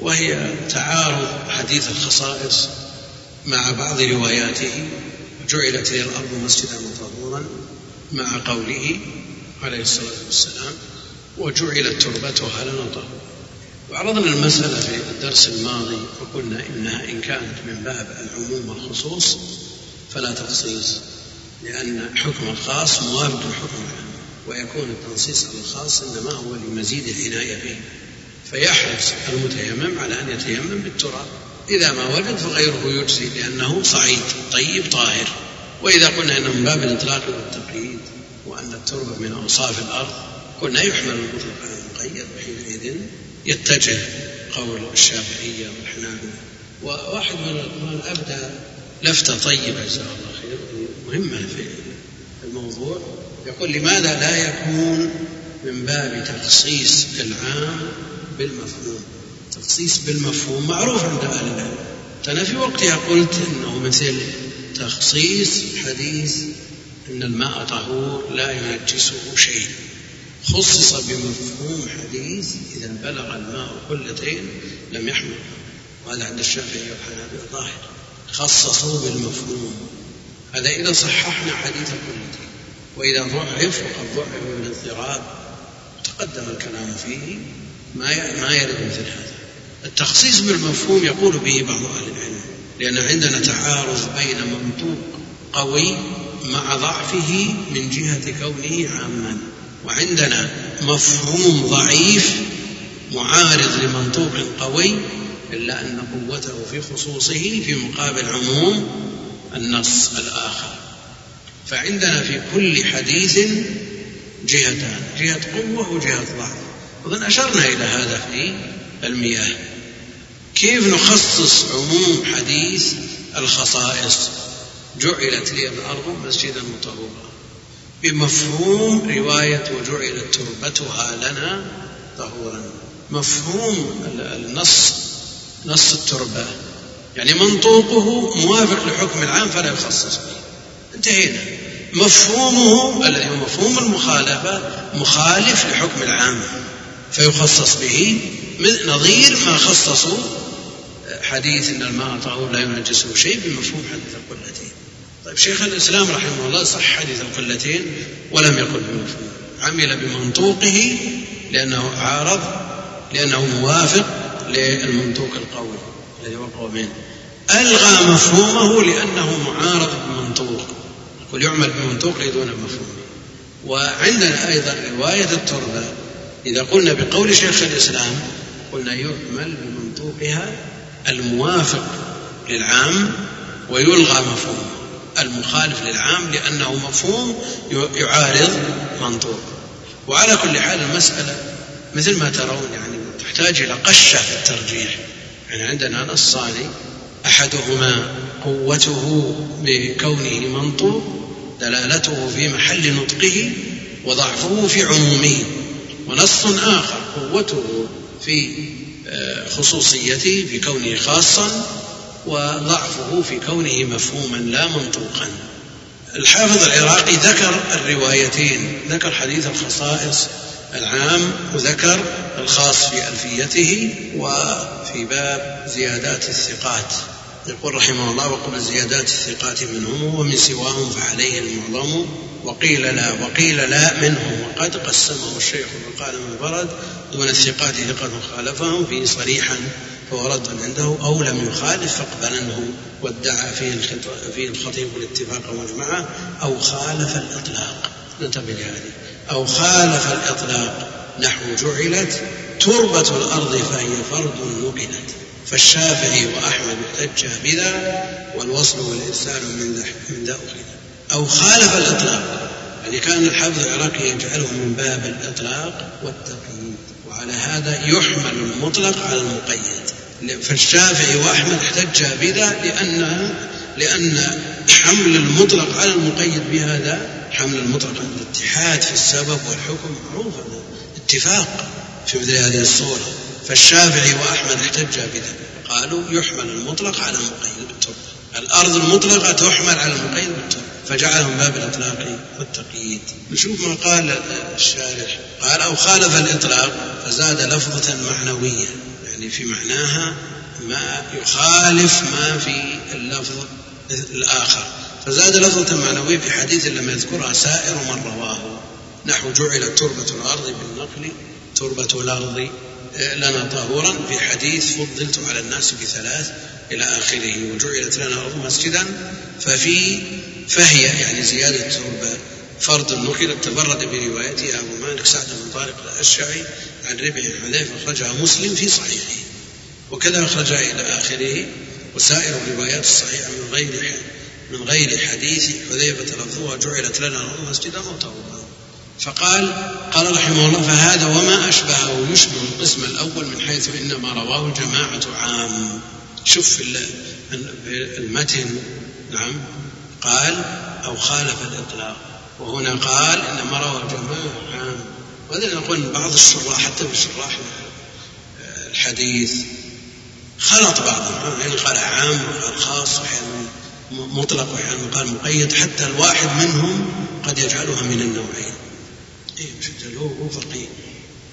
Speaker 1: وهي تعارض حديث الخصائص مع بعض رواياته جعلت لي الأرض مسجدا وطهورا مع قوله عليه الصلاة والسلام وجعلت تربتها لنا طهورا وعرضنا المسألة في الدرس الماضي وقلنا إنها إن كانت من باب العموم والخصوص فلا تخصيص لأن حكم الخاص موافق لحكم العام ويكون التنصيص على الخاص إنما هو لمزيد العناية به فيحرص المتيمم على أن يتيمم بالتراب. إذا ما وجد فغيره يجزي لأنه صعيد طيب طاهر. وإذا قلنا أنه من باب الإطلاق والتقييد وأن التربة من أوصاف الأرض قلنا يحمل المطلق على المقيد وحينئذ يتجه قول الشافعية والحنابلة. وواحد من أبدى لفتة طيبة جزاه الله خير مهمة في الموضوع. يقول لماذا لا يكون من باب تخصيص العام بالمفهوم؟ تخصيص بالمفهوم معروف عند أهل العلم. أنا في وقتها قلت أنه مثل تخصيص حديث أن الماء طهور لا ينجسه شيء. خصص بمفهوم حديث إذا بلغ الماء قلتين لم يحمل. وهذا عند الشافعي والحنابلة ظاهر. خصصوا بالمفهوم. هذا إذا صححنا حديث القلتين وإذا ضعف وقد ضعف بالاضطراب تقدم الكلام فيه ما ما يرد مثل هذا. التخصيص بالمفهوم يقول به بعض أهل العلم لأن عندنا تعارض بين منطوق قوي مع ضعفه من جهة كونه عاما. وعندنا مفهوم ضعيف معارض لمنطوق قوي إلا أن قوته في خصوصه في مقابل عموم النص الآخر. فعندنا في كل حديث جهتان جهة قوة وجهة ضعف. أظن أشرنا إلى هذا في المياه. كيف نخصص عموم حديث الخصائص؟ جعلت لي الأرض مسجدا مطهورا. بمفهوم رواية وجعلت تربتها لنا طهورا. مفهوم النص نص التربة. يعني منطوقه موافق لحكم العام فلا يخصص به انتهينا. مفهومه الذي هو مفهوم المخالفة مخالف لحكم العام. فيخصص به نظير ما خصصوا حديث إن الماء طهور لا ينجسه شيء بمفهوم حديث القلتين. طيب شيخ الإسلام رحمه الله صح حديث القلتين ولم يقل بمفهوم. عمل بمنطوقه لأنه عارض لأنه موافق للمنطوق القوي الذي هو القومين ألغى مفهومه لأنه معارض بمنطوق. يقول يعمل بمنطوقه دون مفهومه وعندنا أيضا رواية التربه إذا قلنا بقول شيخ الإسلام قلنا يعمل بمنطوقها الموافق للعام ويلغى مفهوم. المخالف للعام لأنه مفهوم يعارض منطوق وعلى كل حال المسألة مثل ما ترون يعني تحتاج إلى قشة في الترجيح. يعني عندنا نصان أحدهما قوته بكونه منطوق دلالته في محل نطقه وضعفه في عمومه ونص آخر قوته في خصوصيته في كونه خاصا وضعفه في كونه مفهوما لا منطوقا. الحافظ العراقي ذكر الروايتين ذكر حديث الخصائص العام وذكر الخاص في ألفيته وفي باب زيادات الثقات. يقول رحمه الله وقل زيادات الثقات منهم ومن سواهم فعليه المعظم وقيل لا وقيل لا منهم. وقد قسمه الشيخ وقال من فرد دون الثقات ثقة خالفهم فيه صريحا فهو رد عنده أو لم يخالف فاقبلنه وادعى فيه فيه الخطيب الاتفاق والجماعة أو خالف الإطلاق. ننتبه لهذه. أو خالف الإطلاق نحو جعلت تربة الأرض فهي فرد نقلت فالشافعي وأحمد احتج بذا والوصل والإرسال من من أو خالف الإطلاق. يعني كان الحافظ العراقي يجعله من باب الإطلاق والتقييد. وعلى هذا يحمل المطلق على المقيد. فالشافعي وأحمد احتج بذا لأن لأن حمل المطلق على المقيد بهذا حمل المطلق على الاتحاد في السبب والحكم معروف. اتفاق في مثل هذه الصورة. فالشافعي وأحمد احتج بذا قالوا يحمل المطلق على المقيد بالتربة الأرض المطلقة تحمل على المقيد بالتربة فجعلهم باب الإطلاق والتقييد. نشوف ما قال الشارح. قال أو خالف الإطلاق فزاد لفظة معنوية. يعني في معناها ما يخالف ما في اللفظ الآخر. فزاد لفظة معنوية في حديث لم يذكرها سائر من رواه. نحو جعلت تربة الأرض بالنقل تربة الأرض لنا طهورا في حديث فضلت على الناس بثلاث إلى آخره وجعلت لنا الأرض مسجدا ففي فهي يعني زيادة تربة. فرض نقلت تفرد بروايته أبو مالك سعد بن طارق الأشعري عن ربع حذيفة أخرجها مسلم في صحيحه. وكذا أخرجها إلى آخره وسائر الروايات الصحيحة من غير من غير حديث حذيفة لفظها جعلت لنا الأرض مسجدا وطهورا فقال قال رحمه الله فهذا وما أشبهه يشبه القسم الأول من حيث إنما رواه الجماعة عام. شوف في المتن نعم قال أو خالف الإطلاق. وهنا قال إنما روى جماعة عام. وهذا نقول بعض الشراح حتى في شراح الحديث خلط بعضهم. يعني قال عام وقال خاص وأحيانا مطلق وأحيانا قال مقيد حتى الواحد منهم قد يجعلها من النوعين. إيه مش هو فقيه.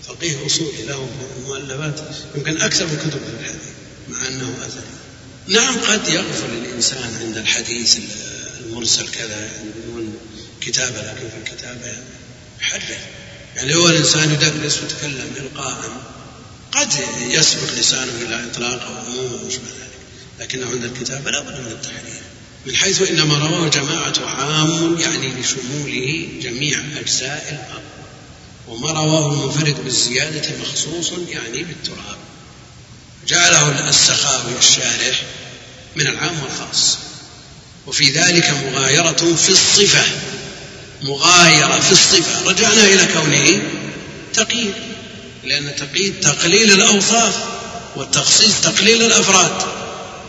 Speaker 1: فقيه أصولي له مؤلفات يمكن أكثر من كتب الحديث مع أنه أثري نعم قد يغفل الإنسان عند الحديث المرسل كذا يعني بدون كتابة لكن في الكتابة يحرف يعني هو الإنسان يدرس ويتكلم إلقاء قد يسبق لسانه إلى إطلاق أو عموم شبه ذلك. لكنه عند الكتابة لا بد من التحرير. من حيث إنما رواه جماعة عام يعني لشموله جميع أجزاء الأرض. وما رواه المنفرد بالزيادة مخصوص يعني بالتراب. جعله السخاوي الشارح من العام والخاص وفي ذلك مغايرة في الصفة. مغايرة في الصفة. رجعنا إلى كونه تقييد. لأن تقييد تقليل الأوصاف والتخصيص تقليل الأفراد.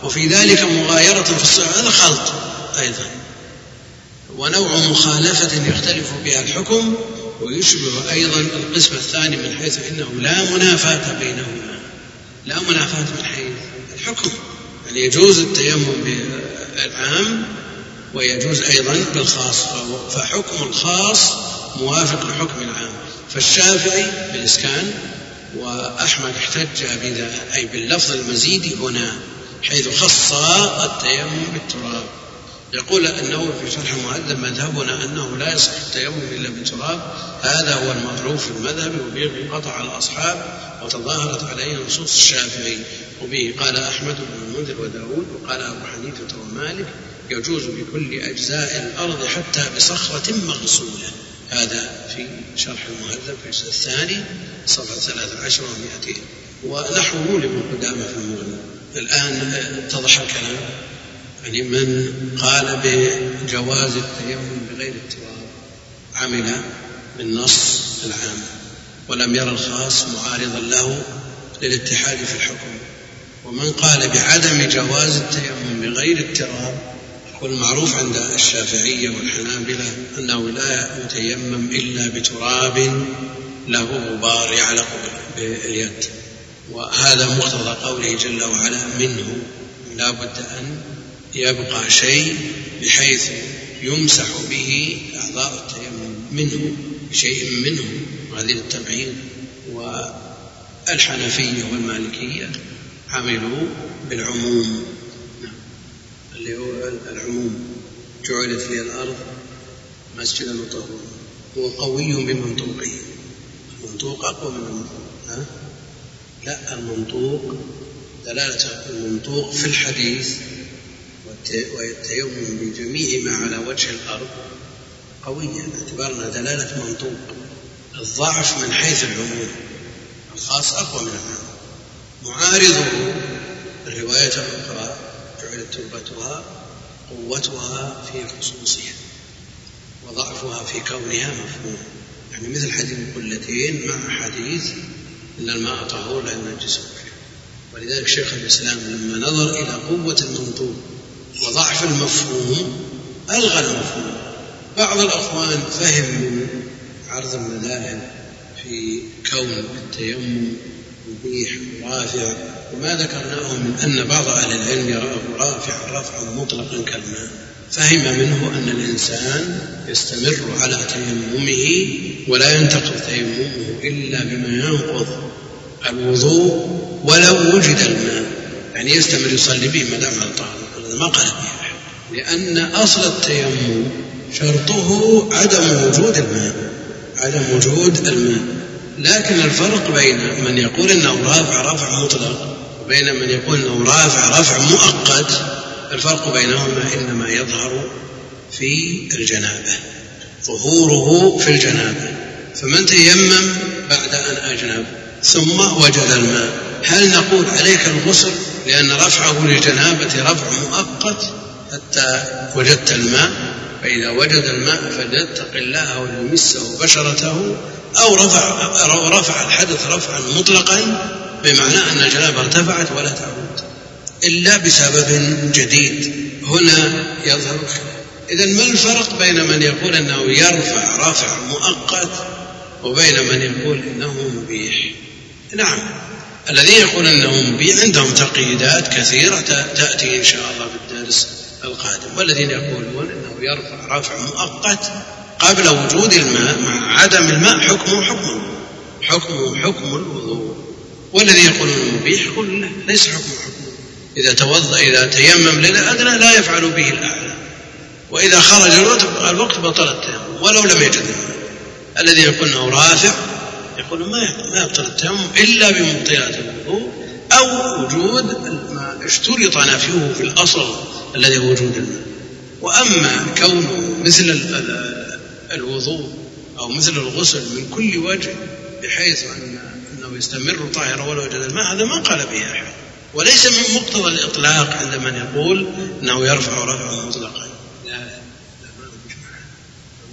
Speaker 1: وفي ذلك مغايرة في الصفة هذا خلط أيضا. ونوع مخالفة يختلف بها الحكم. ويشبه أيضا القسم الثاني من حيث إنه لا منافاة بينهما. لا منافاة من حيث الحكم. يعني يجوز التيمم بالعام؟ ويجوز أيضا بالخاص. فحكم الخاص موافق لحكم العام. فالشافعي بالإسكان وأحمد احتج بذا أي باللفظ المزيد هنا حيث خص التيمم بالتراب. يقول النووي في شرح المهذب مذهبنا أنه لا يصح التيمم إلا بالتراب هذا هو المعروف في المذهب وبه قطع الأصحاب وتظاهرت عليه نصوص الشافعي وبه قال أحمد بن المنذر وداود وقال أبو حنيفة ومالك يجوز بكل أجزاء الأرض حتى بصخرة مغسولة. هذا في شرح المهذب في الجزء الثاني صفحة 13 و200 ونحوه لابن قدامة في المغني. الآن اتضح الكلام. يعني من قال بجواز التيمم بغير التراب عمل بالنص العام ولم يرى الخاص معارضا له للاتحاد في الحكم. ومن قال بعدم جواز التيمم بغير التراب والمعروف عند الشافعية والحنابلة أنه لا يتيمم إلا بتراب له غبار يعلق باليد. وهذا مقتضى قوله جل وعلا منه لا بد أن يبقى شيء بحيث يمسح به أعضاء التيمم منه بشيء منه هذه التبعين والحنفية والمالكية عملوا بالعموم. اللي هو العموم. جعلت في الأرض مسجدا وطهورا هو قوي بمنطوقه. المنطوق أقوى من المنطوق. ها؟ لا المنطوق دلالة المنطوق في الحديث والتيمم بجميع ما على وجه الأرض قوية باعتبارنا دلالة منطوق. الضعف من حيث العموم. الخاص أقوى من العام معارضه. الرواية الأخرى جعلت تربتها قوتها في خصوصها وضعفها في كونها مفهوم. يعني مثل حديث القلتين مع حديث ان الماء طهور لا ينجسه ولذلك شيخ الإسلام لما نظر إلى قوة المنطوق وضعف المفهوم ألغى المفهوم. بعض الأخوان فهم من عرض المذاهب في كون التيمم مبيح ورافع وما ذكرناه من أن بعض أهل العلم يراه رافعا رفعا مطلقا كالماء. فهم منه أن الإنسان يستمر على تيممه ولا ينتقض تيممه إلا بما ينقض الوضوء ولو وجد الماء. يعني يستمر يصلي به ما دام على ما قال به لأن أصل التيمم شرطه عدم وجود الماء عدم وجود الماء. لكن الفرق بين من يقول انه رافع رفع مطلق وبين من يقول انه رافع رفع مؤقت الفرق بينهما إنما يظهر في الجنابة ظهوره في الجنابة. فمن تيمم بعد أن أجنب ثم وجد الماء. هل نقول عليك الغسل؟ لأن رفعه للجنابة رفع مؤقت حتى وجدت الماء فإذا وجد الماء فليتق الله وليمسه بشرته أو رفع أو رفع الحدث رفعا مطلقا بمعنى أن الجنابة ارتفعت ولا تعود إلا بسبب جديد. هنا يظهر إذا ما الفرق بين من يقول أنه يرفع رفع مؤقت وبين من يقول أنه مبيح؟ نعم. الذين يقولون انه مبيع عندهم تقييدات كثيرة تأتي إن شاء الله في الدرس القادم. والذين يقولون أنه يرفع رفع مؤقت قبل وجود الماء مع عدم الماء حكمه حكمه حكمه حكم الوضوء. والذي يقولون مبيح يقول لا ليس حكمه حكمه إذا توضأ إذا تيمم للأدنى لا يفعل به الأعلى. وإذا خرج الوقت بطل التيمم ولو لم يجد الماء. الذي يقول أنه رافع يقول ما ما يبطل إلا بمبطلات الوضوء أو وجود ما اشترط نفيه في الأصل الذي هو وجود الماء. وأما كونه مثل الوضوء أو مثل الغسل من كل وجه بحيث أن أنه يستمر طاهرا ولو وجد الماء هذا ما قال به أحد. وليس من مقتضى الإطلاق عند من يقول أنه يرفع رفعا مطلقا. لا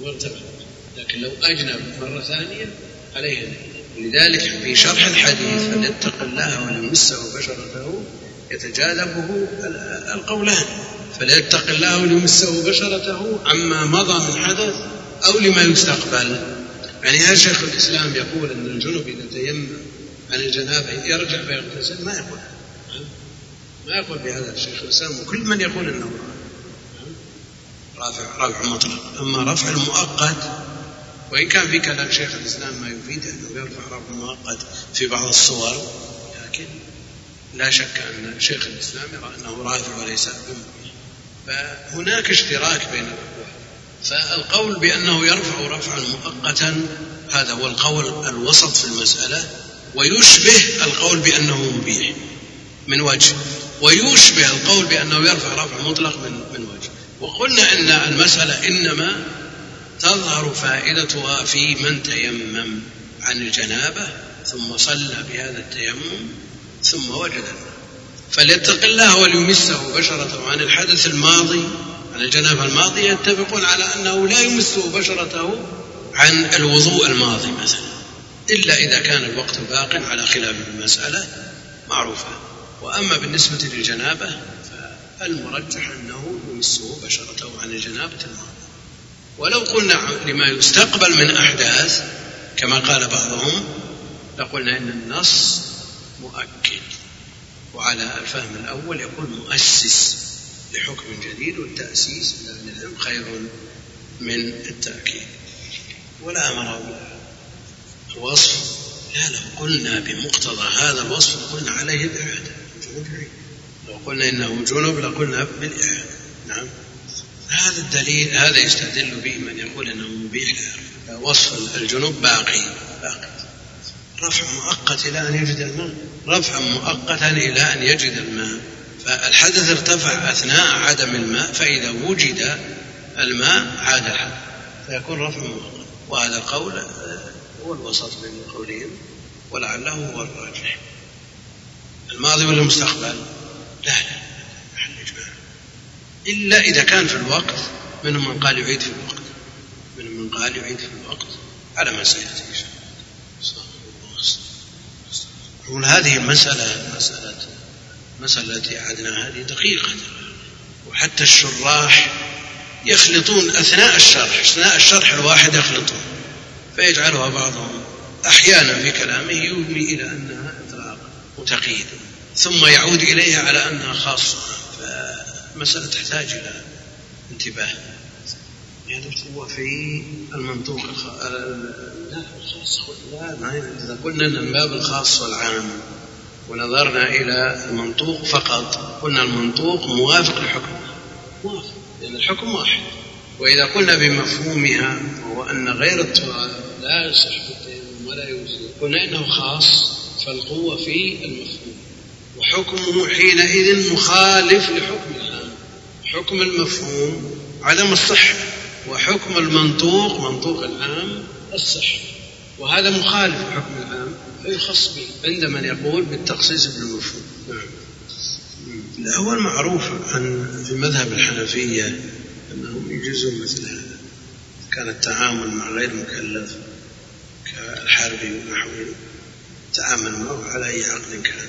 Speaker 1: لا لكن لو أجنب مرة ثانية عليه. لذلك في شرح الحديث فليتق الله وليمسه بشرته يتجاذبه القولان. فليتق الله وليمسه بشرته عما مضى من حدث أو لما يستقبل. يعني هل شيخ الإسلام يقول أن الجنب إذا تيمم عن الجنابة يرجع فيغتسل؟ ما يقول. ما يقول بهذا الشيخ الإسلام. وكل من يقول أنه رافع. رفع مطلق. أما رفع المؤقت وإن كان في كلام شيخ الإسلام ما يفيد أنه يرفع رفع مؤقت في بعض الصور لكن لا شك أن شيخ الإسلام يرى أنه رافع وليس بمبين فهناك اشتراك بين الأقوال. فالقول بأنه يرفع رفعا مؤقتا هذا هو القول الوسط في المسألة ويشبه القول بأنه مبيح من وجه ويشبه القول بأنه يرفع رفع مطلق من من وجه. وقلنا أن المسألة إنما تظهر فائدتها في من تيمم عن الجنابة ثم صلى بهذا التيمم ثم وجد فليتق الله وليمسه بشرته عن الحدث الماضي عن الجنابة الماضية يتفقون على أنه لا يمسه بشرته عن الوضوء الماضي مثلا إلا إذا كان الوقت باق على خلاف المسألة معروفة. وأما بالنسبة للجنابة فالمرجح أنه يمسه بشرته عن الجنابة الماضية. ولو قلنا لما يستقبل من أحداث كما قال بعضهم لقلنا إن النص مؤكد وعلى الفهم الأول يكون مؤسس لحكم جديد والتأسيس من العلم خير من التأكيد. ولا أمر الوصف. لا لو قلنا بمقتضى هذا الوصف قلنا عليه الإعادة. لو قلنا إنه جنب لقلنا بالإعادة. نعم. هذا الدليل هذا يستدل به من يقول إنه مبيح وصف الجنوب باقي باقي. رفع مؤقت إلى أن يجد الماء. رفع مؤقتا إلى أن يجد الماء. فالحدث ارتفع أثناء عدم الماء فإذا وجد الماء عاد الحدث فيكون رفع مؤقت. وهذا القول هو الوسط بين القولين ولعله هو الراجح. الماضي ولا المستقبل؟ لا لا. إلا إذا كان في الوقت منهم من قال يعيد في الوقت منهم من قال يعيد في الوقت على ما سيأتي يقول هذه المسألة مسألة المسألة التي أعدناها هذه دقيقة. وحتى الشراح يخلطون أثناء الشرح أثناء الشرح الواحد يخلطون فيجعلها بعضهم أحيانا في كلامه يومي إلى أنها إطلاق وتقييد ثم يعود إليها على أنها خاصة. مسألة تحتاج إلى انتباه. يعني هو في المنطوق لا الخاص لا ما إذا قلنا أن الباب الخاص والعام ونظرنا إلى المنطوق فقط قلنا المنطوق موافق لحكم موافق لأن الحكم واحد. وإذا قلنا بمفهومها وهو أن غير التراب لا يصح ولا يوزن قلنا إنه خاص فالقوة في المفهوم. وحكمه حينئذ مخالف لحكم حكم المفهوم عدم الصحة وحكم المنطوق منطوق العام الصحة. وهذا مخالف الحكم العام فيخص به عند من يقول بالتخصيص بالمفهوم نعم. الأول معروف عن في مذهب الحنفية أنهم يجوزون مثل هذا. كان التعامل مع غير مكلف كالحربي ونحوه تعامل معه على أي عقد كان.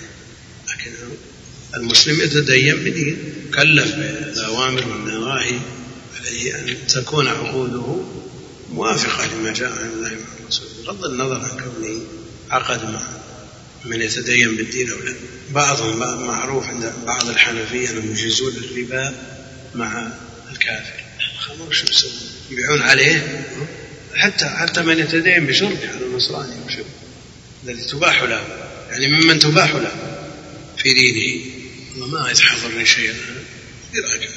Speaker 1: لكن المسلم يتدين بدين. كلف بالأوامر والنواهي عليه أن تكون عقوده موافقة لما جاء عن الله وعن رسوله بغض النظر عن كونه عقد مع من يتدين بالدين أو لا. بعضهم معروف عند بعض الحنفية أنهم يجيزون الربا مع الكافر. الخمر شو يسوون؟ يبيعون عليه. حتى حتى من يتدين بشرب على النصراني الذي تباح له. يعني ممن تباح له في دينه.
Speaker 5: وما يتحضرني شيء. يراجع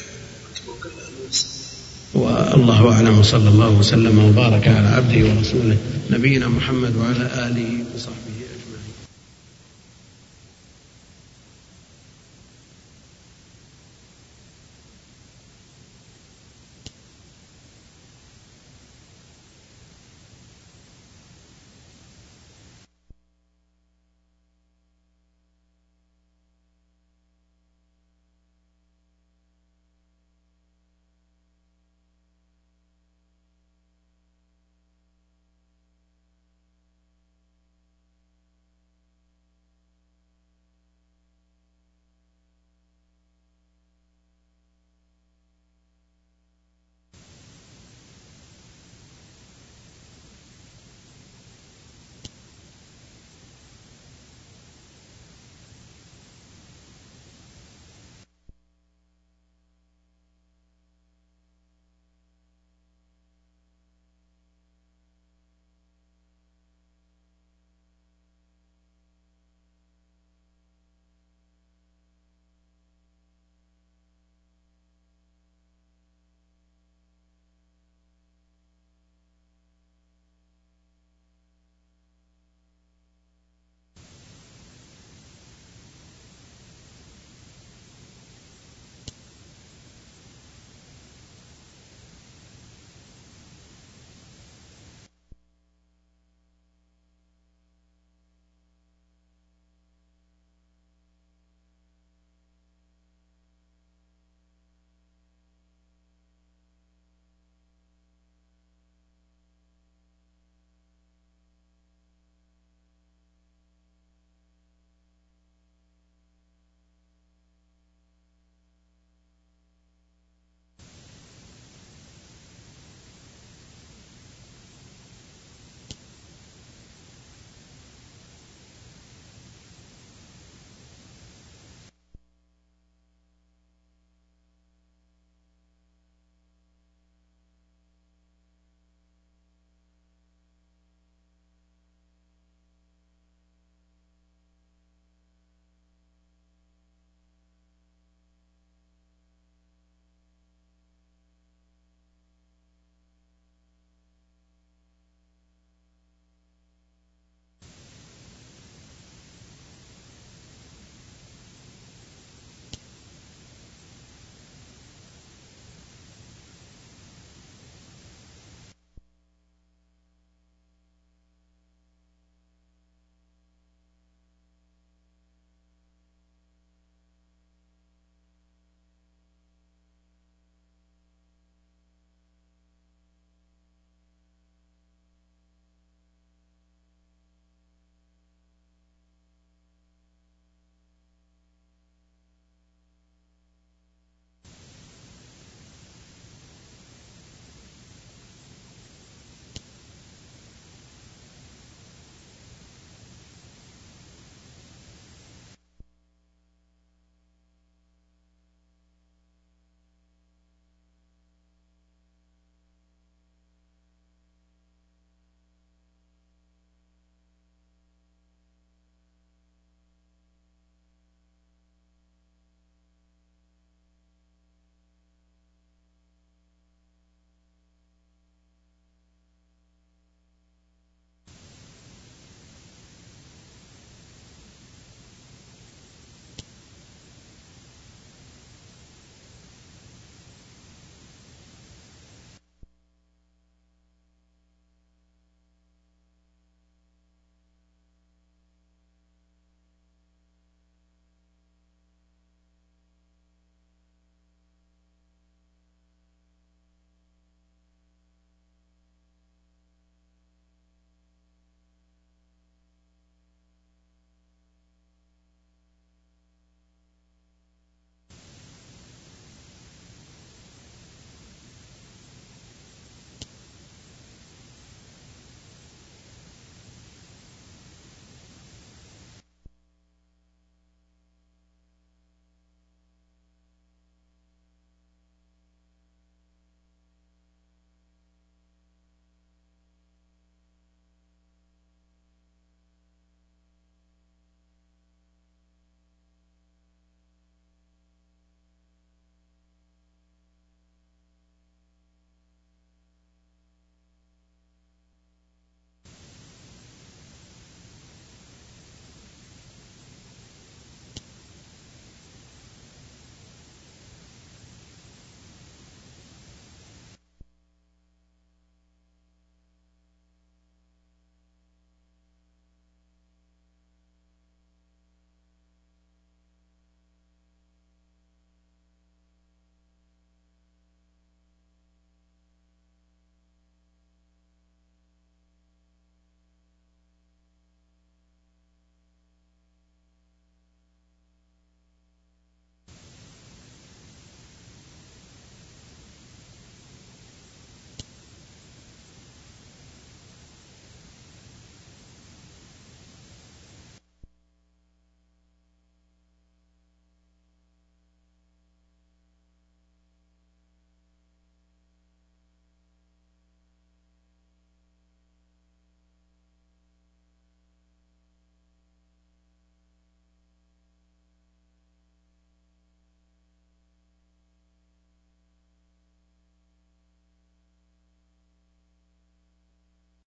Speaker 1: والله أعلم. وصلى الله وسلم وبارك على عبده ورسوله نبينا محمد وعلى آله وصحبه.